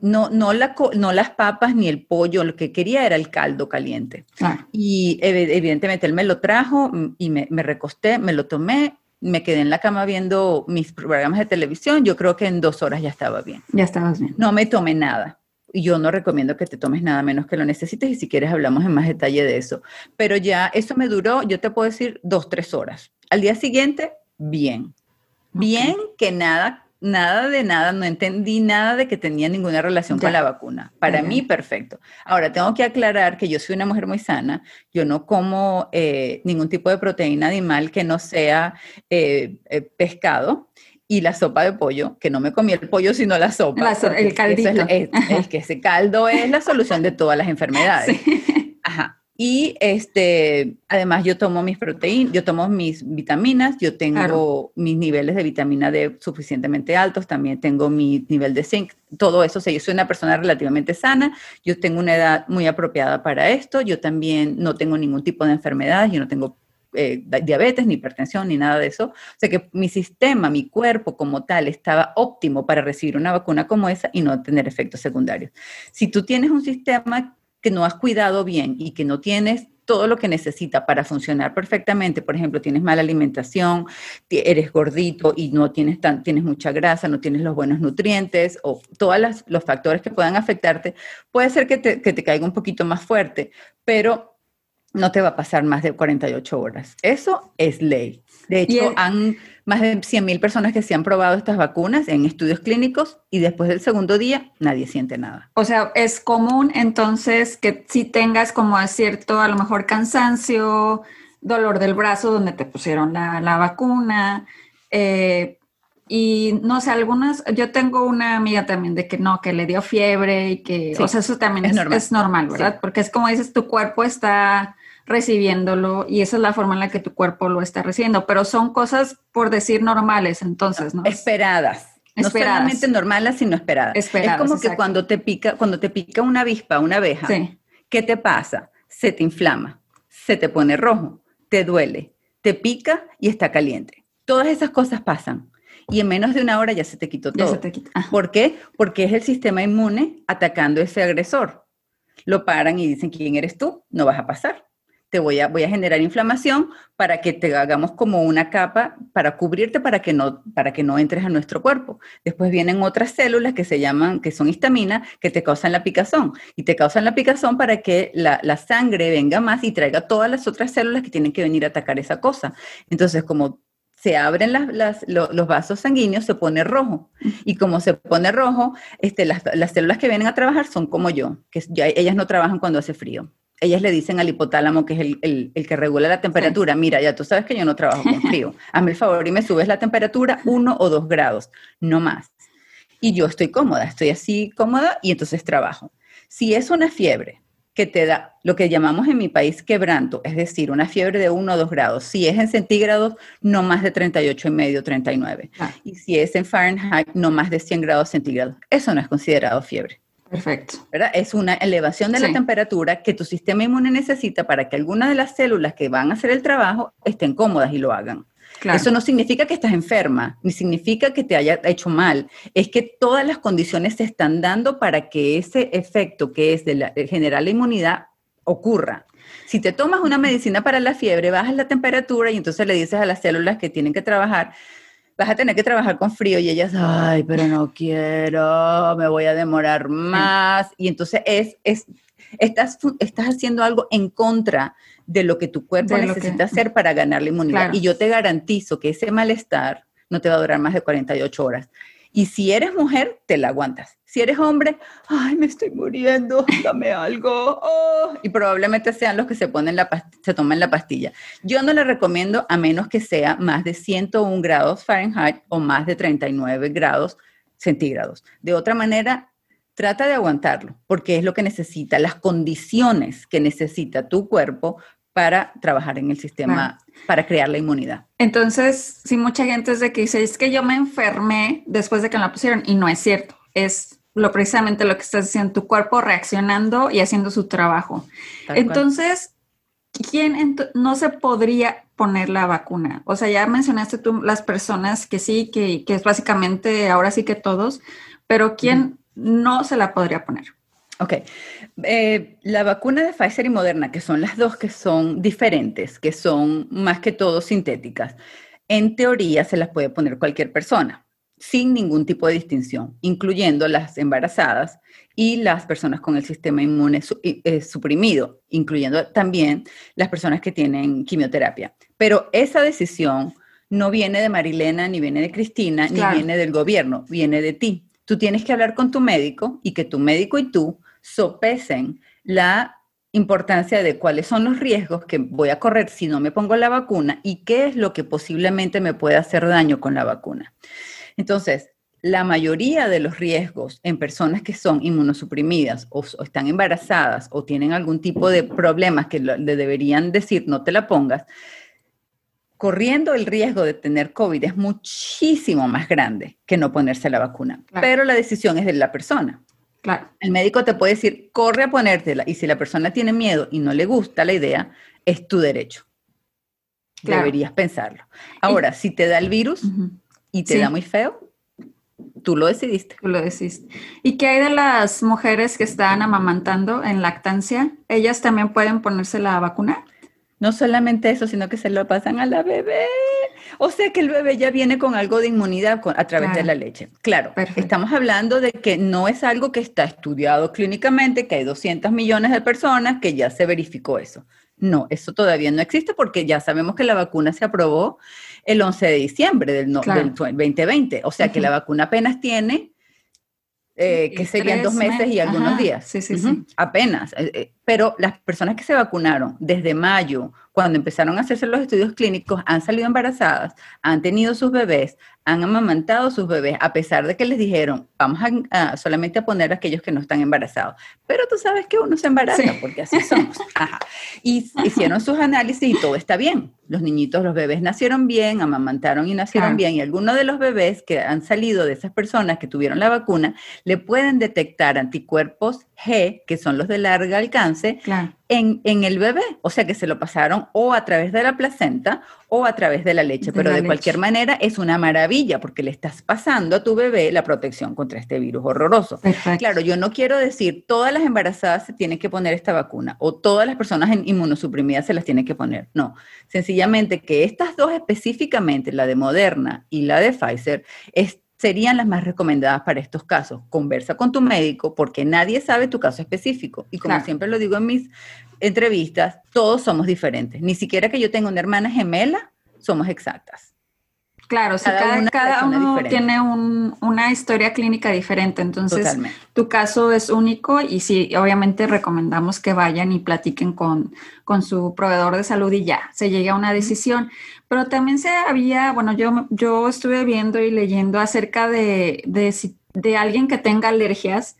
No, no, la, no las papas ni el pollo, lo que quería era el caldo caliente. Y evidentemente él me lo trajo y me, me recosté, me lo tomé me quedé en la cama viendo mis programas de televisión, yo creo que en dos horas ya estaba bien. Ya estabas bien. No me tomé nada. Y yo no recomiendo que te tomes nada menos que lo necesites y si quieres hablamos en más detalle de eso. Pero ya eso me duró, yo te puedo decir, dos, tres horas. Al día siguiente, bien. Bien que nada nada de nada, no entendí nada de que tenía ninguna relación con la vacuna. Para mí, perfecto. Ahora, tengo que aclarar que yo soy una mujer muy sana, yo no como eh, ningún tipo de proteína animal que no sea eh, eh, pescado. Y la sopa de pollo, que no me comí el pollo, sino la sopa. el caldito. Es, que ese caldo es la solución de todas las enfermedades. Ajá. Y este, además yo tomo mis proteínas, yo tomo mis vitaminas, yo tengo mis niveles de vitamina D suficientemente altos, también tengo mi nivel de zinc, todo eso, o sea, yo soy una persona relativamente sana, yo tengo una edad muy apropiada para esto, yo también no tengo ningún tipo de enfermedad, yo no tengo eh, diabetes, ni hipertensión, ni nada de eso. O sea que mi sistema, mi cuerpo como tal, estaba óptimo para recibir una vacuna como esa y no tener efectos secundarios. Si tú tienes un sistema que no has cuidado bien y que no tienes todo lo que necesita para funcionar perfectamente, por ejemplo, tienes mala alimentación, eres gordito y no tienes, tan, tienes mucha grasa, no tienes los buenos nutrientes o todos los factores que puedan afectarte, puede ser que te, que te caiga un poquito más fuerte, pero no te va a pasar más de 48 horas. Eso es ley. De hecho, han más de 100.000 personas que se han probado estas vacunas en estudios clínicos y después del segundo día nadie siente nada. O sea, es común entonces que si tengas como cierto, a lo mejor cansancio, dolor del brazo donde te pusieron la, vacuna. Eh, y no sé, algunas, yo tengo una amiga también de que no, que le dio fiebre y que, o sea, eso también es, normal. ¿verdad? Porque es como dices, tu cuerpo está recibiéndolo y esa es la forma en la que tu cuerpo lo está recibiendo, pero son cosas por decir normales entonces, ¿no? Esperadas. No solamente normales, sino esperadas. esperadas es como que cuando te pica, cuando te pica una avispa, una abeja, ¿qué te pasa? Se te inflama, se te pone rojo, te duele, te pica y está caliente. Todas esas cosas pasan. Y en menos de una hora ya se te quitó todo. te ¿Por qué? Porque es el sistema inmune atacando a ese agresor. Lo paran y dicen, ¿quién eres tú? No vas a pasar te voy a, voy a generar inflamación para que te hagamos como una capa para cubrirte para que no, para que no entres a nuestro cuerpo. Después vienen otras células que se llaman, que son histamina, que te causan la picazón. Y te causan la picazón para que la, sangre venga más y traiga todas las otras células que tienen que venir a atacar esa cosa. Entonces, como se abren las, los, vasos sanguíneos, se pone rojo. Y como se pone rojo, este, las, las, células que vienen a trabajar son como yo, que ya, ellas no trabajan cuando hace frío ellas le dicen al hipotálamo, que es el, que regula la temperatura, mira, ya tú sabes que yo no trabajo con frío, hazme el favor y me subes la temperatura uno o dos grados, no más. Y yo estoy cómoda, estoy así cómoda y entonces trabajo. Si es una fiebre que te da lo que llamamos en mi país quebranto, es decir, una fiebre de uno o dos grados, si es en centígrados, no más de 38 y medio, 39. Ah. Y si es en Fahrenheit, no más de 100 grados centígrados. Eso no es considerado fiebre. Perfecto. ¿verdad? Es una elevación de la temperatura que tu sistema inmune necesita para que algunas de las células que van a hacer el trabajo estén cómodas y lo hagan. Eso no significa que estás enferma, ni significa que te haya hecho mal. Es que todas las condiciones se están dando para que ese efecto que es de, generar la inmunidad ocurra. Si te tomas una medicina para la fiebre, bajas la temperatura y entonces le dices a las células que tienen que trabajar, vas a tener que trabajar con frío y ellas, ay, pero no quiero, me voy a demorar más. Y entonces es, es estás, estás haciendo algo en contra de lo que tu cuerpo necesita hacer para ganar la inmunidad. Y yo te garantizo que ese malestar no te va a durar más de 48 horas. Y si eres mujer, te la aguantas. Si eres hombre, ay, me estoy muriendo, dame algo. Oh, y probablemente sean los que se, ponen la se toman la pastilla. Yo no le recomiendo a menos que sea más de 101 grados Fahrenheit o más de 39 grados centígrados. De otra manera, trata de aguantarlo, porque es lo que necesita, las condiciones que necesita tu cuerpo para trabajar en el sistema, para crear la inmunidad. Entonces, si mucha gente es de que dice, es que yo me enfermé después de que me la pusieron, y no es cierto, es lo precisamente lo que estás diciendo, tu cuerpo reaccionando y haciendo su trabajo. Entonces, ¿quién no se podría poner la vacuna? O sea, ya mencionaste tú las personas que sí, que, es básicamente ahora sí que todos, pero ¿quién no se la podría poner? Ok. Eh, la vacuna de Pfizer y Moderna, que son las dos que son diferentes, que son más que todo sintéticas, en teoría se las puede poner cualquier persona, sin ningún tipo de distinción, incluyendo las embarazadas y las personas con el sistema inmune eh, suprimido, incluyendo también las personas que tienen quimioterapia. Pero esa decisión no viene de Marilena, ni viene de Cristina, ni viene del gobierno, viene de ti. Tú tienes que hablar con tu médico y que tu médico y tú sopesen la importancia de cuáles son los riesgos que voy a correr si no me pongo la vacuna y qué es lo que posiblemente me puede hacer daño con la vacuna. Entonces, la mayoría de los riesgos en personas que son inmunosuprimidas o, están embarazadas o tienen algún tipo de problemas que le deberían decir no te la pongas, corriendo el riesgo de tener COVID es muchísimo más grande que no ponerse la vacuna. Pero la decisión es de la persona. Claro. El médico te puede decir, corre a ponértela. Y si la persona tiene miedo y no le gusta la idea, es tu derecho. Deberías pensarlo. Ahora, si te da el virus y te da muy feo, tú lo decidiste. Tú lo decidiste. ¿Y qué hay de las mujeres que están amamantando en lactancia? ¿Ellas también pueden ponerse la vacuna? No solamente eso, sino que se lo pasan a la bebé. O sea que el bebé ya viene con algo de inmunidad a través de la leche. Claro, estamos hablando de que no es algo que está estudiado clínicamente, que hay 200 millones de personas que ya se verificó eso. No, eso todavía no existe porque ya sabemos que la vacuna se aprobó el 11 de diciembre del, 2020. O sea que la vacuna apenas tiene eh, que serían dos meses y algunos días. Sí, sí, sí. Apenas. Eh, eh, pero las personas que se vacunaron desde mayo, cuando empezaron a hacerse los estudios clínicos, han salido embarazadas, han tenido sus bebés, han amamantado sus bebés, a pesar de que les dijeron, vamos a, solamente a poner a aquellos que no están embarazados. Pero tú sabes que uno se embaraza, porque así somos. Y hicieron sus análisis y todo está bien. Los niñitos, los bebés nacieron bien, amamantaron y nacieron bien. Y algunos de los bebés que han salido de esas personas que tuvieron la vacuna, le pueden detectar anticuerpos G, que son los de larga alcance, en, en, el bebé. O sea que se lo pasaron o a través de la placenta o a través de la leche. Pero de cualquier manera es una maravilla porque le estás pasando a tu bebé la protección contra este virus horroroso. Claro, yo no quiero decir todas las embarazadas se tienen que poner esta vacuna o todas las personas inmunosuprimidas se las tienen que poner. No, sencillamente que estas dos específicamente, la de Moderna y la de Pfizer, es serían las más recomendadas para estos casos. Conversa con tu médico porque nadie sabe tu caso específico. Y como siempre lo digo en mis entrevistas, todos somos diferentes. Ni siquiera que yo tenga una hermana gemela, somos exactas. Claro, cada, uno tiene una historia clínica diferente, entonces tu caso es único y sí, obviamente recomendamos que vayan y platiquen con, con su proveedor de salud y ya, se llegue a una decisión. Pero también se había, bueno, yo, yo estuve viendo y leyendo acerca de, de, alguien que tenga alergias,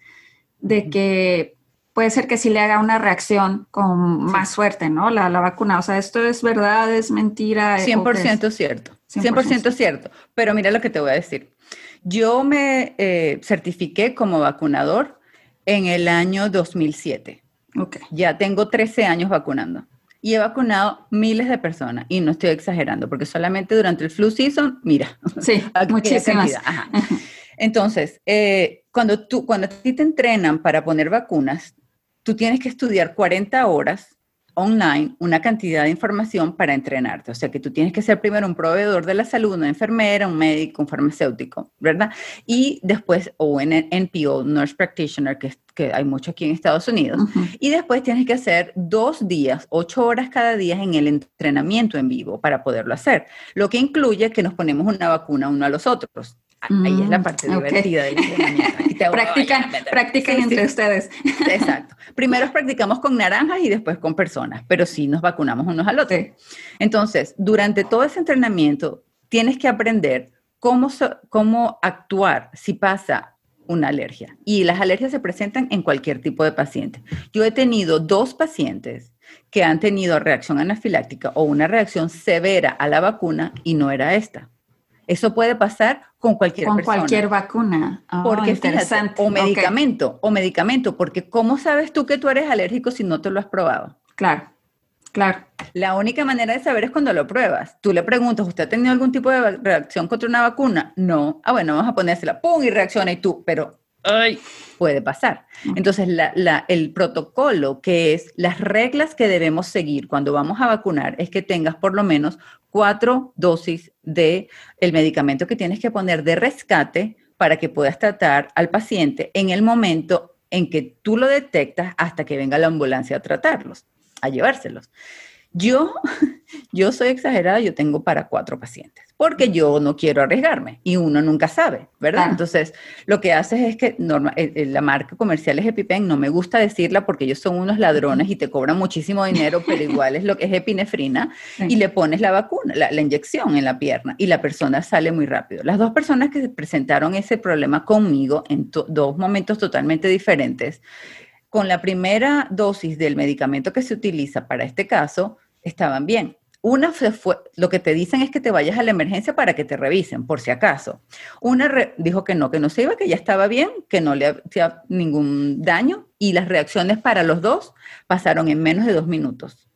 de que puede ser que sí le haga una reacción con más suerte, ¿no? La, la, vacuna. O sea, ¿esto es verdad, es mentira? 100% cierto. 100%, cierto. Pero mira lo que te voy a decir. Yo me eh, certifiqué como vacunador en el año 2007. Okay. Ya tengo 13 años vacunando y he vacunado miles de personas y no estoy exagerando porque solamente durante el flu season, mira, sí, muchísimas. Entonces, eh, cuando tú, cuando a ti te entrenan para poner vacunas, tú tienes que estudiar 40 horas online una cantidad de información para entrenarte. O sea que tú tienes que ser primero un proveedor de la salud, una enfermera, un médico, un farmacéutico, ¿verdad? Y después, o un NPO, Nurse Practitioner, que, que hay mucho aquí en Estados Unidos. Y después tienes que hacer dos días, ocho horas cada día en el entrenamiento en vivo para poderlo hacer. Lo que incluye que nos ponemos una vacuna uno a los otros. Ahí es la mm, parte divertida del practican, practican entre ustedes. Exacto. Primero practicamos con naranjas y después con personas, pero sí nos vacunamos unos al otro. Entonces, durante todo ese entrenamiento, tienes que aprender cómo, cómo actuar si pasa una alergia. Y las alergias se presentan en cualquier tipo de paciente. Yo he tenido dos pacientes que han tenido reacción anafiláctica o una reacción severa a la vacuna y no era esta. Eso puede pasar con cualquier con cualquier vacuna. Oh, porque interesante. o medicamento, o medicamento, porque ¿cómo sabes tú que tú eres alérgico si no te lo has probado? Claro. Claro. La única manera de saber es cuando lo pruebas. Tú le preguntas, ¿usted ha tenido algún tipo de reacción contra una vacuna? No. Ah, bueno, vamos a ponérsela. ¡Pum! Y reacciona y tú, pero ay, puede pasar. Entonces, el protocolo, que es las reglas que debemos seguir cuando vamos a vacunar, es que tengas por lo menos cuatro dosis de el medicamento que tienes que poner de rescate para que puedas tratar al paciente en el momento en que tú lo detectas hasta que venga la ambulancia a tratarlos, a llevárselos. Yo, yo soy exagerada, yo tengo para cuatro pacientes, porque yo no quiero arriesgarme y uno nunca sabe, ¿verdad? Entonces, lo que haces es que eh, eh, la marca comercial es EpiPen, no me gusta decirla porque ellos son unos ladrones y te cobran muchísimo dinero, pero igual es lo que es epinefrina, y le pones la vacuna, la, inyección en la pierna y la persona sale muy rápido. Las dos personas que presentaron ese problema conmigo en dos momentos totalmente diferentes, con la primera dosis del medicamento que se utiliza para este caso, estaban bien. Una fue, lo que te dicen es que te vayas a la emergencia para que te revisen, por si acaso. Una dijo que no, que no se iba, que ya estaba bien, que no le hacía ningún daño y las reacciones para los dos pasaron en menos de dos minutos.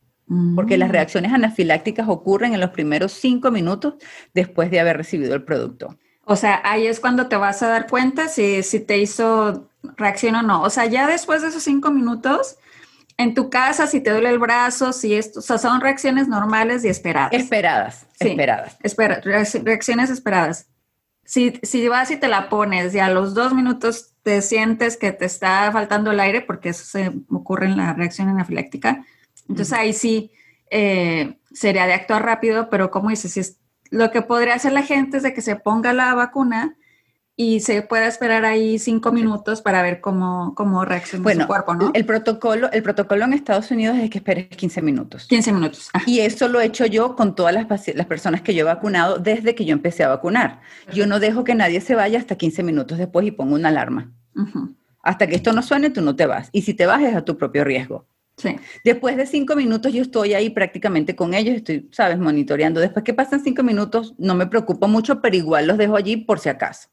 Porque las mm. reacciones anafilácticas ocurren en los primeros cinco minutos después de haber recibido el producto. O sea, ahí es cuando te vas a dar cuenta si, si te hizo reacción o no. O sea, ya después de esos cinco minutos, en tu casa, si te duele el brazo, si esto, o sea, son reacciones normales y esperadas. Esperadas, esperadas. Espera, reacciones esperadas. Si, si vas y te la pones y a los dos minutos te sientes que te está faltando el aire, porque eso se ocurre en la reacción anafiláctica, entonces ahí sí eh, sería de actuar rápido, pero como dices, si es, lo que podría hacer la gente es de que se ponga la vacuna y se puede esperar ahí cinco minutos para ver cómo, cómo reacciona su cuerpo, ¿no? El protocolo, el protocolo en Estados Unidos es que esperes 15 minutos. 15 minutos. Ah. Y eso lo he hecho yo con todas las, las personas que yo he vacunado desde que yo empecé a vacunar. Yo no dejo que nadie se vaya hasta 15 minutos después y pongo una alarma. Hasta que esto no suene, tú no te vas. Y si te vas es a tu propio riesgo. Sí. Después de cinco minutos yo estoy ahí prácticamente con ellos, estoy, sabes, monitoreando. Después que pasan cinco minutos no me preocupo mucho, pero igual los dejo allí por si acaso.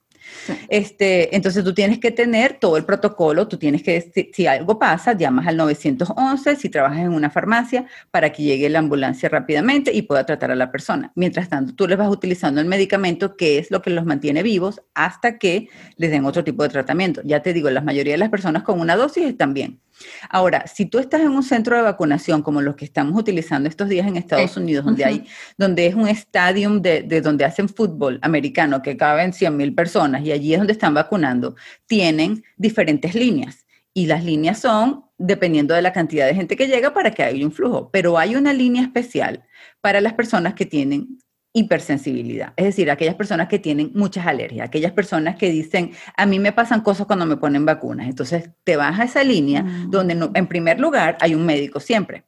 Este, entonces tú tienes que tener todo el protocolo, tú tienes que, si, algo pasa, llamas al 911, si trabajas en una farmacia, para que llegue la ambulancia rápidamente y pueda tratar a la persona. Mientras tanto, tú les vas utilizando el medicamento, que es lo que los mantiene vivos, hasta que les den otro tipo de tratamiento. Ya te digo, la mayoría de las personas con una dosis están bien. Ahora, si tú estás en un centro de vacunación como los que estamos utilizando estos días en Estados Unidos, donde hay, donde es un estadio de, de, donde hacen fútbol americano que caben 100 mil personas y allí es donde están vacunando, tienen diferentes líneas. Y las líneas son dependiendo de la cantidad de gente que llega para que haya un flujo. Pero hay una línea especial para las personas que tienen hipersensibilidad, es decir, aquellas personas que tienen muchas alergias, aquellas personas que dicen, a mí me pasan cosas cuando me ponen vacunas. Entonces, te vas a esa línea mm. donde en primer lugar hay un médico siempre.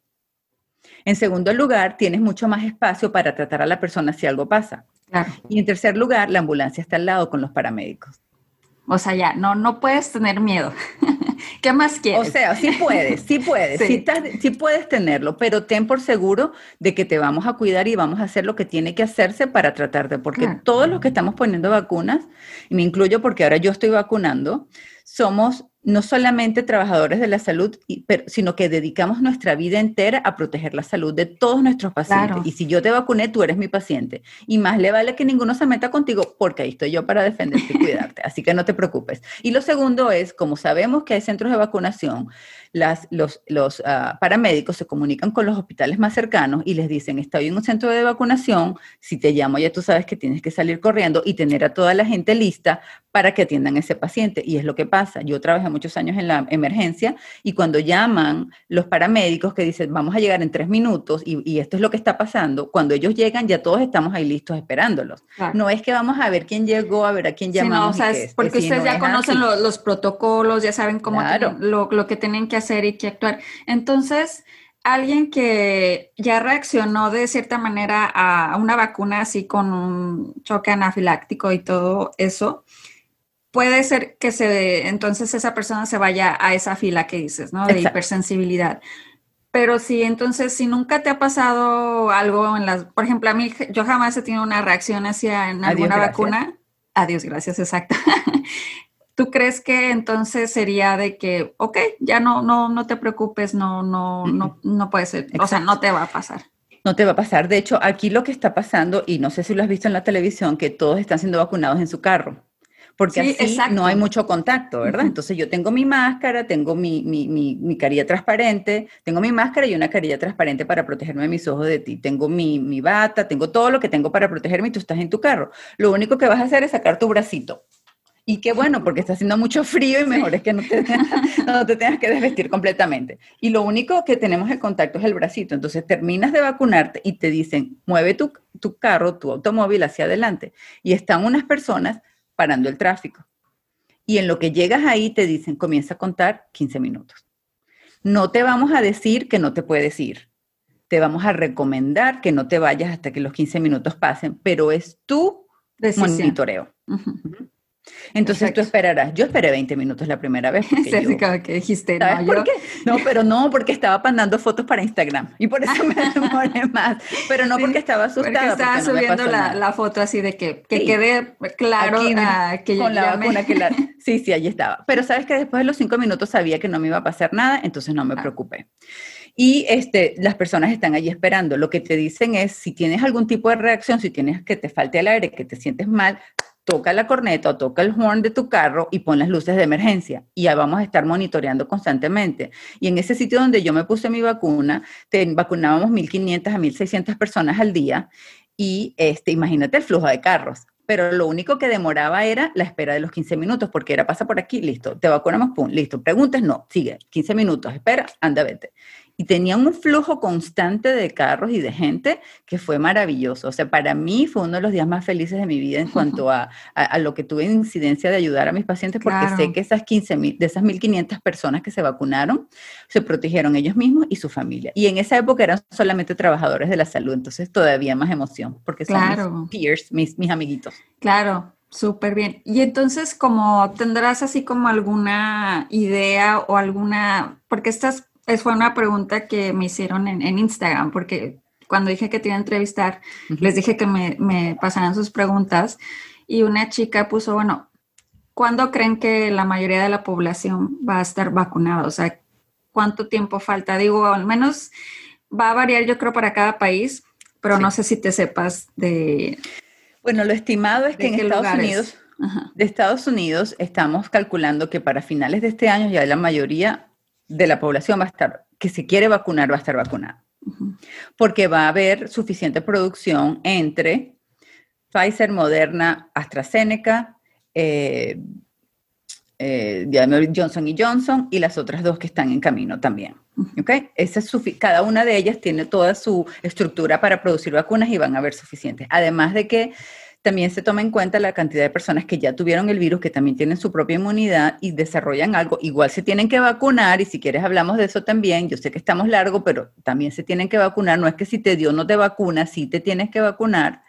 En segundo lugar, tienes mucho más espacio para tratar a la persona si algo pasa. Y en tercer lugar, la ambulancia está al lado con los paramédicos. O sea, ya, no, no puedes tener miedo. ¿Qué más quieres? O sea, sí puedes, sí puedes, sí. puedes tenerlo, pero ten por seguro de que te vamos a cuidar y vamos a hacer lo que tiene que hacerse para tratarte, porque todos los que estamos poniendo vacunas, y me incluyo porque ahora yo estoy vacunando, somos no solamente trabajadores de la salud, sino que dedicamos nuestra vida entera a proteger la salud de todos nuestros pacientes. Y si yo te vacuné, tú eres mi paciente. Y más le vale que ninguno se meta contigo, porque ahí estoy yo para defenderte y cuidarte. Así que no te preocupes. Y lo segundo es, como sabemos que hay centros de vacunación, las, los, los ah, paramédicos se comunican con los hospitales más cercanos y les dicen, estoy en un centro de vacunación, si te llamo ya tú sabes que tienes que salir corriendo y tener a toda la gente lista para que atiendan a ese paciente. Y es lo que pasa. Yo trabajé muchos años en la emergencia y cuando llaman los paramédicos que dicen, vamos a llegar en tres minutos y, esto es lo que está pasando, cuando ellos llegan ya todos estamos ahí listos esperándolos. No es que vamos a ver quién llegó, a ver a quién llamamos. porque ustedes ya conocen los, protocolos, ya saben cómo lo, lo que tienen que hacer hacer y que actuar. Entonces, alguien que ya reaccionó de cierta manera a una vacuna así con un choque anafiláctico y todo eso, puede ser que se entonces esa persona se vaya a esa fila que dices, ¿no? De hipersensibilidad. Pero si entonces, si nunca te ha pasado algo en las, por ejemplo, a mí, yo jamás he tenido una reacción hacia en alguna vacuna. Adiós, gracias, exacto. ¿Tú crees que entonces sería de que, ok, ya no, no, no te preocupes, no, no, no, no puede ser, o sea, no te va a pasar? No te va a pasar. De hecho, aquí lo que está pasando, y no sé si lo has visto en la televisión, que todos están siendo vacunados en su carro. Porque así no hay mucho contacto, ¿verdad? Entonces yo tengo mi máscara, tengo mi, mi, mi, carilla transparente, tengo mi máscara y una carilla transparente para protegerme de mis ojos de ti, tengo mi, mi bata, tengo todo lo que tengo para protegerme y tú estás en tu carro. Lo único que vas a hacer es sacar tu bracito. Y qué bueno, porque está haciendo mucho frío y mejor es que no te, no te tengas que desvestir completamente. Y lo único que tenemos en contacto es el bracito. Entonces terminas de vacunarte y te dicen, mueve tu, tu carro, tu automóvil hacia adelante. Y están unas personas parando el tráfico. Y en lo que llegas ahí te dicen, comienza a contar 15 minutos. No te vamos a decir que no te puedes ir. Te vamos a recomendar que no te vayas hasta que los 15 minutos pasen, pero es tu monitoreo. Entonces tú esperarás. Yo esperé 20 minutos la primera vez. Porque que dijiste, no, por qué? No, pero no, porque estaba mandando fotos para Instagram y por eso me demoré más. Pero no porque estaba asustada. Porque estaba subiendo la, foto así de que, que quede claro ah, que con la vacuna que la... Sí, sí, allí estaba. Pero sabes que después de los cinco minutos sabía que no me iba a pasar nada, entonces no me ah. preocupé. Y este, las personas están allí esperando. Lo que te dicen es, si tienes algún tipo de reacción, si tienes que te falte el aire, que te sientes mal, toca la corneta o toca el horn de tu carro y pon las luces de emergencia. Y ya vamos a estar monitoreando constantemente. Y en ese sitio donde yo me puse mi vacuna, te vacunábamos 1.500 a 1.600 personas al día. Y este, imagínate el flujo de carros. Pero lo único que demoraba era la espera de los 15 minutos, porque era pasa por aquí, listo, te vacunamos, pum, listo. Preguntas, no, sigue, 15 minutos, espera, anda, vete y tenían un flujo constante de carros y de gente que fue maravilloso. O sea, para mí fue uno de los días más felices de mi vida en cuanto a, a, lo que tuve incidencia de ayudar a mis pacientes, porque sé que esas 15 mil, de esas 1.500 personas que se vacunaron, se protegieron ellos mismos y su familia. Y en esa época eran solamente trabajadores de la salud, entonces todavía más emoción, porque son mis peers, mis, mis amiguitos. Claro, Súper bien. Y entonces, como tendrás así como alguna idea o alguna, porque estas es, fue una pregunta que me hicieron en, Instagram, porque cuando dije que te iba a entrevistar, les dije que me, me pasaran sus preguntas y una chica puso, bueno, ¿cuándo creen que la mayoría de la población va a estar vacunada? O sea, ¿cuánto tiempo falta? Digo, al menos va a variar yo creo para cada país, pero no sé si te sepas de... Bueno, lo estimado es que en Estados Unidos, de Estados Unidos, estamos calculando que para finales de este año ya la mayoría de la población va a estar, que se quiere vacunar, va a estar vacunada. Porque va a haber suficiente producción entre Pfizer, Moderna, AstraZeneca, eh, eh, Johnson y Johnson y las otras dos que están en camino también. ¿okay? Esa es cada una de ellas tiene toda su estructura para producir vacunas y van a haber suficientes. Además de que también se toma en cuenta la cantidad de personas que ya tuvieron el virus, que también tienen su propia inmunidad y desarrollan algo. Igual se tienen que vacunar y si quieres hablamos de eso también. Yo sé que estamos largo, pero también se tienen que vacunar. No es que si te dio no te vacunas, sí te tienes que vacunar.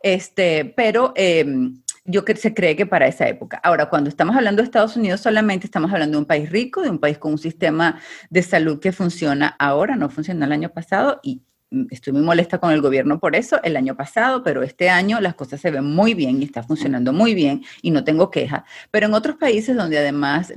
Este, pero em, yo que se cree que para esa época. Ahora, cuando estamos hablando de Estados Unidos, solamente estamos hablando de un país rico, de un país con un sistema de salud que funciona ahora, no funcionó el año pasado y estoy muy molesta con el gobierno por eso el año pasado, pero este año las cosas se ven muy bien y está funcionando muy bien y no tengo queja. Pero en otros países donde además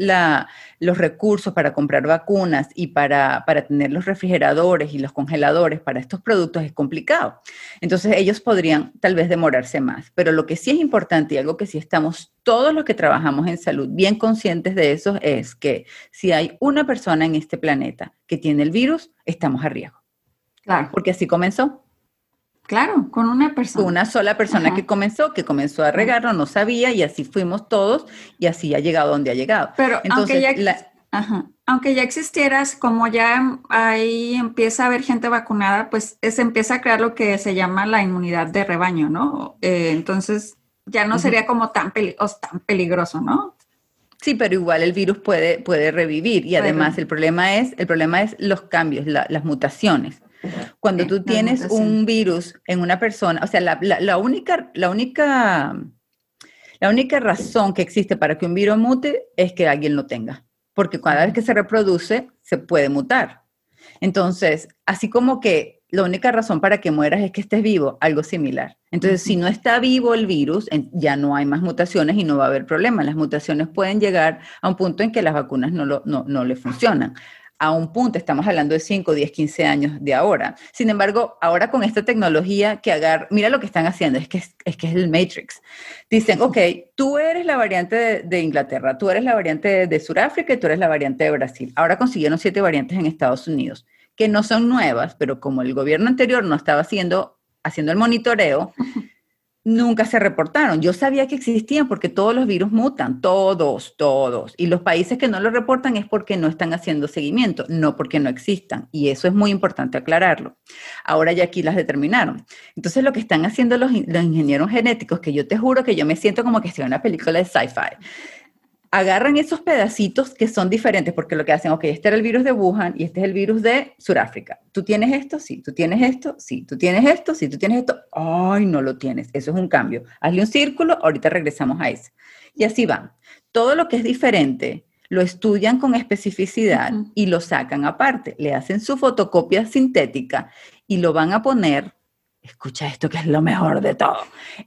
los recursos para comprar vacunas y para, para tener los refrigeradores y los congeladores para estos productos es complicado. Entonces ellos podrían tal vez demorarse más. Pero lo que sí es importante y algo que sí estamos todos los que trabajamos en salud bien conscientes de eso es que si hay una persona en este planeta que tiene el virus, estamos a riesgo. Claro. Porque así comenzó. Claro, con una persona. Una sola persona que comenzó, que comenzó a regarlo, no sabía y así fuimos todos y así ha llegado donde ha llegado. Pero aunque, ya, aunque ya existieras, como ya ahí empieza a haber gente vacunada, pues se empieza a crear lo que se llama la inmunidad de rebaño, ¿no? Eh, entonces ya no sería como tan, tan peligroso, ¿no? Sí, pero igual el virus puede, puede revivir y además el problema es, el problema es los cambios, las mutaciones. Cuando tú tienes un virus en una persona, o sea, la, única, la, única, la única razón que existe para que un virus mute es que alguien lo tenga, porque cada vez que se reproduce se puede mutar. Entonces, así como que la única razón para que mueras es que estés vivo, algo similar. Entonces, si no está vivo el virus, ya no hay más mutaciones y no va a haber problema. Las mutaciones pueden llegar a un punto en que las vacunas no, no, no le funcionan a un punto, estamos hablando de 5, 10, 15 años de ahora. Sin embargo, ahora con esta tecnología que agarra, mira lo que están haciendo, es que es, que es el Matrix. Dicen, ok, tú eres la variante de, Inglaterra, tú eres la variante de, de Sudáfrica y tú eres la variante de Brasil. Ahora consiguieron siete variantes en Estados Unidos, que no son nuevas, pero como el gobierno anterior no estaba haciendo, haciendo el monitoreo, nunca se reportaron. Yo sabía que existían porque todos los virus mutan, todos, todos. Y los países que no lo reportan es porque no están haciendo seguimiento, no porque no existan. Y eso es muy importante aclararlo. Ahora ya aquí las determinaron. Entonces lo que están haciendo los, los ingenieros genéticos, que yo te juro que yo me siento como que estoy en una película de sci-fi agarran esos pedacitos que son diferentes, porque lo que hacen, ok, este era el virus de Wuhan y este es el virus de Sudáfrica. ¿Tú tienes esto? Sí. ¿Tú tienes esto? Sí. ¿Tú tienes esto? Sí. ¿Tú tienes esto? Ay, no lo tienes. Eso es un cambio. Hazle un círculo, ahorita regresamos a ese. Y así van. Todo lo que es diferente lo estudian con especificidad y lo sacan aparte. Le hacen su fotocopia sintética y lo van a poner escucha esto que es lo mejor de todo,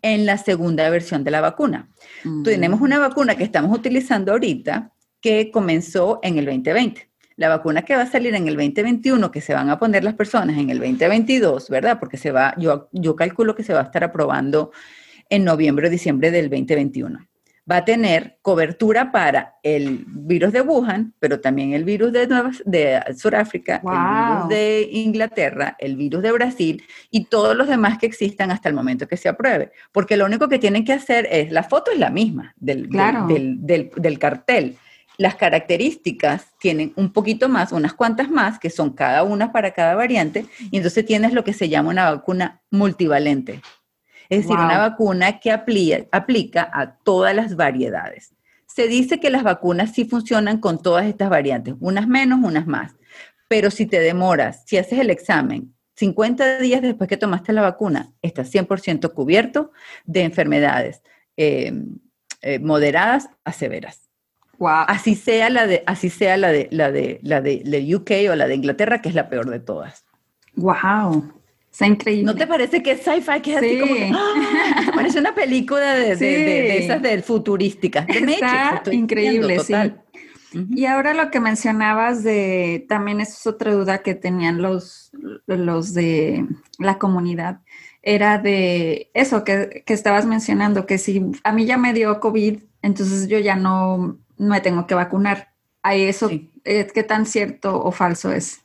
en la segunda versión de la vacuna. Mm. Tenemos una vacuna que estamos utilizando ahorita que comenzó en el 2020. La vacuna que va a salir en el 2021, que se van a poner las personas en el 2022, ¿verdad? Porque se va, yo, yo calculo que se va a estar aprobando en noviembre o diciembre del 2021 va a tener cobertura para el virus de Wuhan, pero también el virus de, Nueva, de Sudáfrica, el virus de Inglaterra, el virus de Brasil y todos los demás que existan hasta el momento que se apruebe. Porque lo único que tienen que hacer es, la foto es la misma del, del, del cartel. Las características tienen un poquito más, unas cuantas más, que son cada una para cada variante, y entonces tienes lo que se llama una vacuna multivalente. Es decir, una vacuna que aplica a todas las variedades. Se dice que las vacunas sí funcionan con todas estas variantes, unas menos, unas más. Pero si te demoras, si haces el examen 50 días después que tomaste la vacuna, estás 100% cubierto de enfermedades eh, eh, moderadas a severas. Así sea la de, así sea la de, la de, la de, UK o la de Inglaterra, que es la peor de todas. Wow. Está increíble. ¿No te parece que es sci-fi? Que es así como ¡ah! parece una película de, de, esas del futurísticas. Está increíble, sí. Y ahora lo que mencionabas de, también es otra duda que tenían los, los de la comunidad, era de eso que, que, estabas mencionando, que si a mí ya me dio COVID, entonces yo ya no me tengo que vacunar. ¿A eso eh, qué tan cierto o falso es?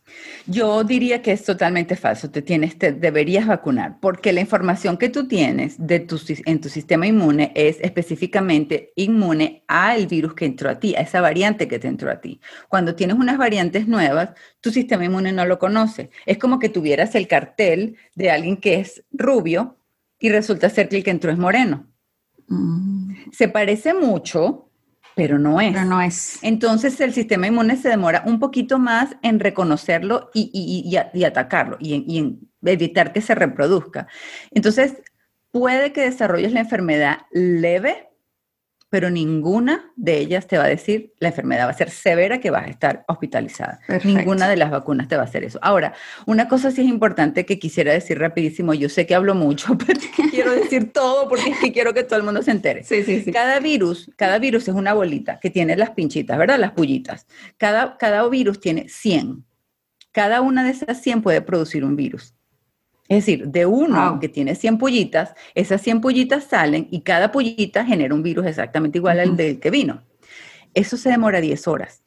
Yo diría que es totalmente falso. Te tienes, te deberías vacunar, porque la información que tú tienes de tu, en tu sistema inmune es específicamente inmune al virus que entró a ti, a esa variante que te entró a ti. Cuando tienes unas variantes nuevas, tu sistema inmune no lo conoce. Es como que tuvieras el cartel de alguien que es rubio y resulta ser que el que entró es moreno. Mm. Se parece mucho, pero no es. Pero no es. Entonces el sistema inmune se demora un poquito más en reconocerlo y, atacarlo y en, evitar que se reproduzca. Entonces puede que desarrolles la enfermedad leve, pero ninguna de ellas te va a decir la enfermedad va a ser severa que vas a estar hospitalizada. Ninguna de las vacunas te va a hacer eso. Ahora, una cosa sí es importante que quisiera decir rapidísimo, yo sé que hablo mucho, pero quiero decir todo porque es que quiero que todo el mundo se entere. Sí, sí, sí. Cada virus, cada virus es una bolita que tiene las pinchitas, ¿verdad? Las pullitas. Cada, cada virus tiene 100. Cada una de esas 100 puede producir un virus. Es decir, de uno que tiene 100 pullitas, esas 100 pullitas salen y cada pullita genera un virus exactamente igual al del que vino. Eso se demora 10 horas.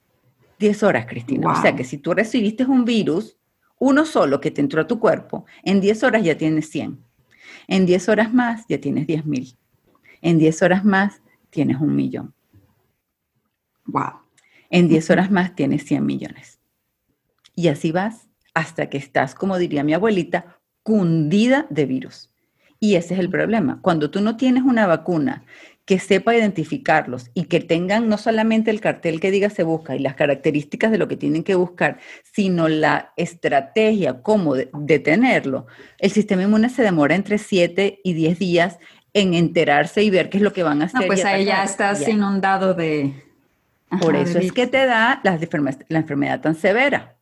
10 horas, Cristina. O sea que si tú recibiste un virus, uno solo que te entró a tu cuerpo, en 10 horas ya tienes 100. En 10 horas más ya tienes 10 mil. En 10 horas más tienes un millón. Wow. En 10 horas más tienes 100 millones. Y así vas hasta que estás, como diría mi abuelita, cundida de virus. Y ese es el problema. Cuando tú no tienes una vacuna que sepa identificarlos y que tengan no solamente el cartel que diga se busca y las características de lo que tienen que buscar, sino la estrategia, cómo detenerlo, el sistema inmune se demora entre 7 y 10 días en enterarse y ver qué es lo que van a hacer. No, pues ahí ya estás inundado de... Por eso es que te da la enfermedad tan severa.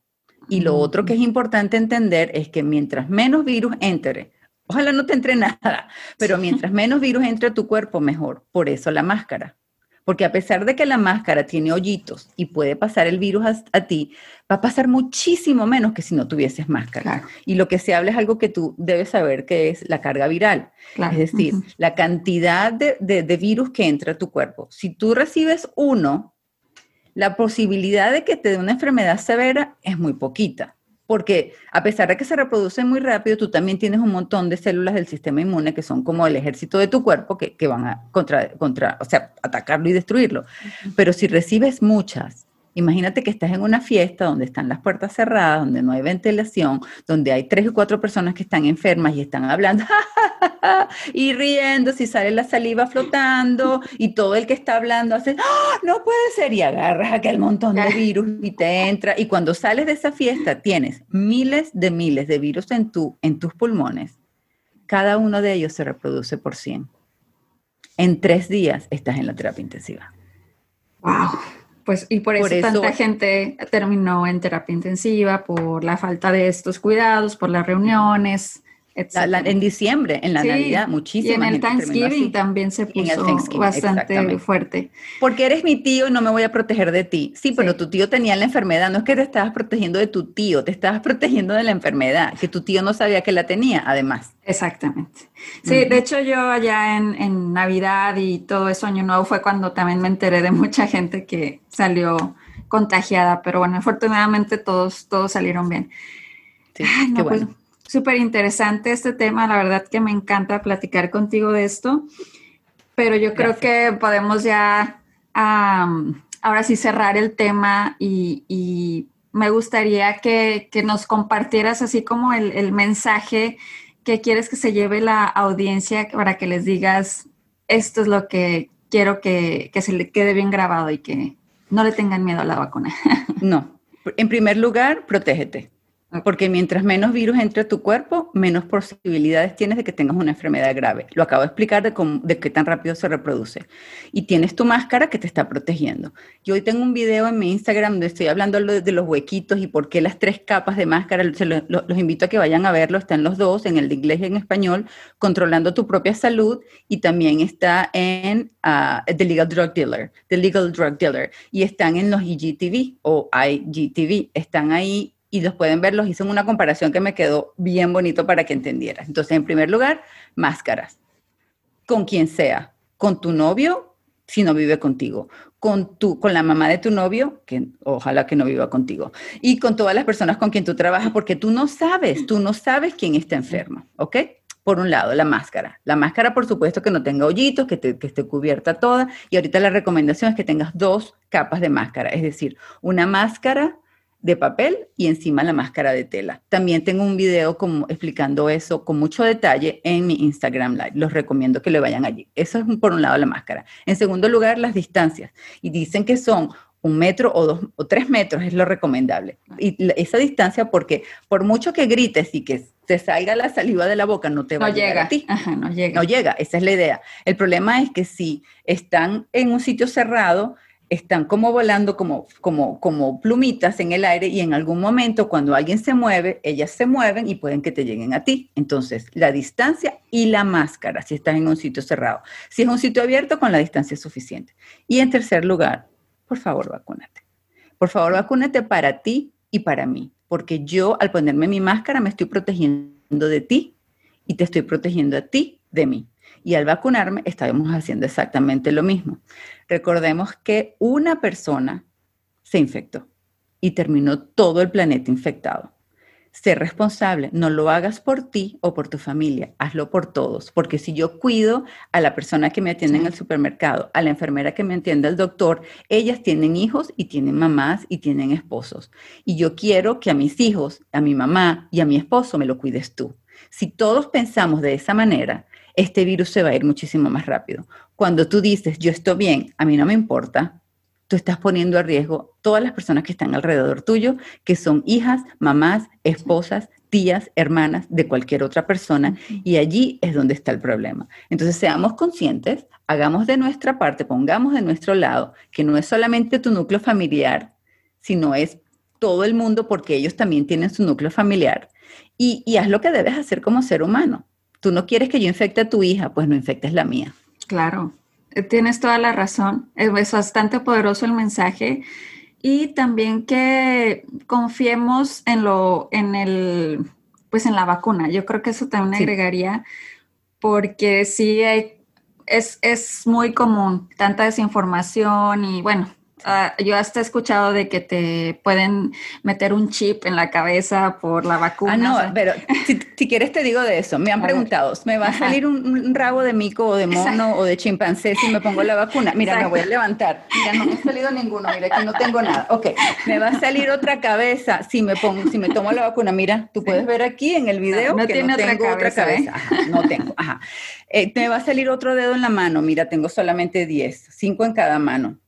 Y lo otro que es importante entender es que mientras menos virus entre, ojalá no te entre nada, pero mientras menos virus entre a tu cuerpo, mejor. Por eso la máscara. Porque a pesar de que la máscara tiene hoyitos y puede pasar el virus a, ti, va a pasar muchísimo menos que si no tuvieses máscara. Y lo que se habla es algo que tú debes saber que es la carga viral. Es decir, la cantidad de, de virus que entra a tu cuerpo. Si tú recibes uno, la posibilidad de que te dé una enfermedad severa es muy poquita porque a pesar de que se reproduce muy rápido, tú también tienes un montón de células del sistema inmune que son como el ejército de tu cuerpo que, van a contra, contra, o sea, atacarlo y destruirlo. Pero si recibes muchas Imagínate que estás en una fiesta donde están las puertas cerradas, donde no hay ventilación, donde hay tres o cuatro personas que están enfermas y están hablando y riendo, si sale la saliva flotando y todo el que está hablando hace, ¡Ah! no puede ser, y agarras aquel montón de virus y te entra. Y cuando sales de esa fiesta tienes miles de miles de virus en, tu, en tus pulmones. Cada uno de ellos se reproduce por 100. En tres días estás en la terapia intensiva. ¡Wow! Pues, y por eso, tanta gente terminó en terapia intensiva, por la falta de estos cuidados, por las reuniones, en diciembre, en la Navidad, muchísimo. Y en el Thanksgiving también se puso bastante fuerte. Porque eres mi tío y no me voy a proteger de ti. Sí, pero tu tío tenía la enfermedad. No es que te estabas protegiendo de tu tío, te estabas protegiendo de la enfermedad, que tu tío no sabía que la tenía, además. Exactamente. Sí, de hecho yo allá en, en Navidad y todo eso, Año Nuevo, fue cuando también me enteré de mucha gente que salió contagiada, pero bueno, afortunadamente todos, todos salieron bien. Sí, qué pues, bueno súper interesante este tema, la verdad que me encanta platicar contigo de esto, pero yo creo que podemos ya ahora sí cerrar el tema y, me gustaría que, nos compartieras así como el, mensaje que quieres que se lleve la audiencia para que les digas, esto es lo que quiero que, que se le quede bien grabado y que no le tengan miedo a la vacuna. no, en primer lugar, protégete. Porque mientras menos virus entre a tu cuerpo, menos posibilidades tienes de que tengas una enfermedad grave. Lo acabo de explicar de, qué tan rápido se reproduce. Y tienes tu máscara que te está protegiendo. Yo hoy tengo un video en mi Instagram donde estoy hablando de los huequitos y por qué las tres capas de máscara. los invito a que vayan a verlo. Están los dos, en el de inglés y en español, controlando tu propia salud. Y también está en uh, The Legal Drug Dealer, The Legal Drug Dealer. Y están en los IGTV o IGTV. Están ahí y los pueden ver, los hice en una comparación que me quedó bien bonito para que entendieras. Entonces, en primer lugar, máscaras. Con quien sea, con tu novio, si no vive contigo, con, tu, con la mamá de tu novio, que ojalá que no viva contigo, y con todas las personas con quien tú trabajas, porque tú no sabes, tú no sabes quién está enfermo, ¿ok? Por un lado, la máscara. La máscara, por supuesto, que no tenga hoyitos, que, que esté cubierta toda. Y ahorita la recomendación es que tengas dos capas de máscara, es decir, una máscara de papel y encima la máscara de tela. También tengo un video como explicando eso con mucho detalle en mi Instagram Live. Los recomiendo que le vayan allí. Eso es por un lado la máscara. En segundo lugar, las distancias. Y dicen que son un metro o dos o tres metros es lo recomendable. Y esa distancia, porque por mucho que grites y que te salga la saliva de la boca, no te va a llegar a ti. no llega. No llega, esa es la idea. El problema es que si están en un sitio cerrado, están como volando como, como, como plumitas en el aire y en algún momento cuando alguien se mueve, ellas se mueven y pueden que te lleguen a ti. Entonces, la distancia y la máscara, si estás en un sitio cerrado. Si es un sitio abierto, con la distancia es suficiente. Y en tercer lugar, por favor, vacúnate. Por favor, vacúnate para ti y para mí, porque yo al ponerme mi máscara me estoy protegiendo de ti y te estoy protegiendo a ti de mí y al vacunarme estábamos haciendo exactamente lo mismo. Recordemos que una persona se infectó y terminó todo el planeta infectado. Sé responsable, no lo hagas por ti o por tu familia, hazlo por todos, porque si yo cuido a la persona que me atiende en el supermercado, a la enfermera que me atiende el doctor, ellas tienen hijos y tienen mamás y tienen esposos. Y yo quiero que a mis hijos, a mi mamá y a mi esposo me lo cuides tú. Si todos pensamos de esa manera, este virus se va a ir muchísimo más rápido. Cuando tú dices, yo estoy bien, a mí no me importa, tú estás poniendo a riesgo todas las personas que están alrededor tuyo, que son hijas, mamás, esposas, tías, hermanas de cualquier otra persona, y allí es donde está el problema. Entonces, seamos conscientes, hagamos de nuestra parte, pongamos de nuestro lado, que no es solamente tu núcleo familiar, sino es todo el mundo, porque ellos también tienen su núcleo familiar, y, y haz lo que debes hacer como ser humano. Tú no quieres que yo infecte a tu hija, pues no infectes la mía. Claro, tienes toda la razón. Es bastante poderoso el mensaje y también que confiemos en lo, en el, pues en la vacuna. Yo creo que eso también agregaría, porque sí es, es muy común tanta desinformación y bueno, Ah, yo hasta he escuchado de que te pueden meter un chip en la cabeza por la vacuna. Ah, no, pero si, quieres te digo de eso. Me han preguntado, ¿me va a salir un, rabo de mico o de mono o de chimpancé si me pongo la vacuna? Mira, me voy a levantar. Mira, no me ha salido ninguno. Mira, aquí no tengo nada. Ok, me va a salir otra cabeza si me pongo, si me tomo la vacuna. Mira, tú puedes ver aquí en el video no, que tiene no tengo otra cabeza. ¿eh? no tengo. Ajá. Eh, me va a salir otro dedo en la mano. Mira, tengo solamente 10, 5 en cada mano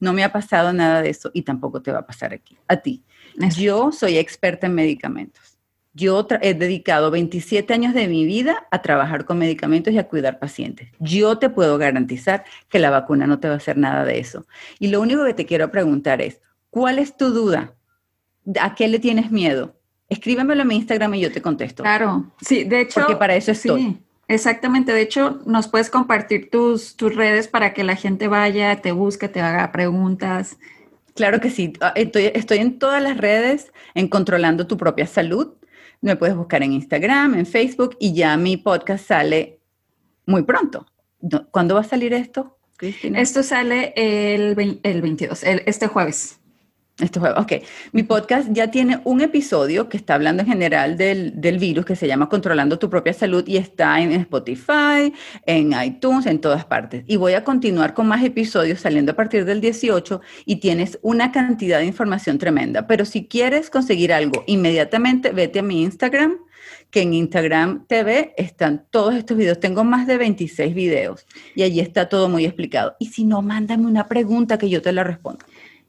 no me ha pasado nada de eso y tampoco te va a pasar aquí, a ti. Yo soy experta en medicamentos. Yo he dedicado 27 años de mi vida a trabajar con medicamentos y a cuidar pacientes. Yo te puedo garantizar que la vacuna no te va a hacer nada de eso. Y lo único que te quiero preguntar es, ¿cuál es tu duda? ¿A qué le tienes miedo? Escríbemelo en mi Instagram y yo te contesto. Claro, sí, de hecho. Porque para eso estoy. Sí. Exactamente, de hecho, nos puedes compartir tus, tus redes para que la gente vaya, te busque, te haga preguntas. Claro que sí, ah, estoy, estoy en todas las redes en Controlando tu propia salud. Me puedes buscar en Instagram, en Facebook y ya mi podcast sale muy pronto. ¿Cuándo va a salir esto, Cristina? Esto sale el, el 22, este jueves. Este ok. Mi podcast ya tiene un episodio que está hablando en general del, del, virus que se llama Controlando tu propia salud y está en Spotify, en iTunes, en todas partes. Y voy a continuar con más episodios saliendo a partir del 18 y tienes una cantidad de información tremenda. Pero si quieres conseguir algo inmediatamente, vete a mi Instagram, que en Instagram TV están todos estos videos. Tengo más de 26 videos y allí está todo muy explicado. Y si no, mándame una pregunta que yo te la respondo.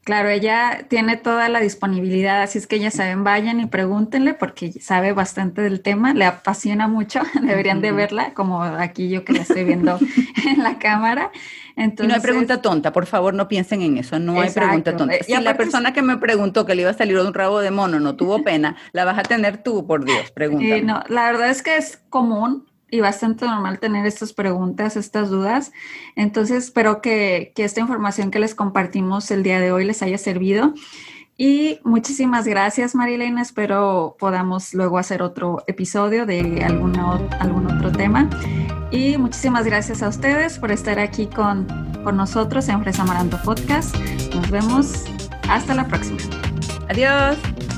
Claro, ella tiene toda la disponibilidad, así es que ya saben, vayan y pregúntenle porque sabe bastante del tema, le apasiona mucho, deberían de verla, como aquí yo que la estoy viendo en la cámara. Entonces, y no hay pregunta tonta, por favor, no piensen en eso, no hay pregunta tonta. Si la persona que me preguntó que le iba a salir un rabo de mono no tuvo pena, la vas a tener tú, por Dios, pregúntame. no, la verdad es que es común, y bastante normal tener estas preguntas, estas dudas. Entonces, espero que, que, esta información que les compartimos el día de hoy les haya servido. Y muchísimas gracias, Marilena. Espero podamos luego hacer otro episodio de alguna, algún otro tema. Y muchísimas gracias a ustedes por estar aquí con, con nosotros en Fresa Amaranto Podcast. Nos vemos. Hasta la próxima. Adiós.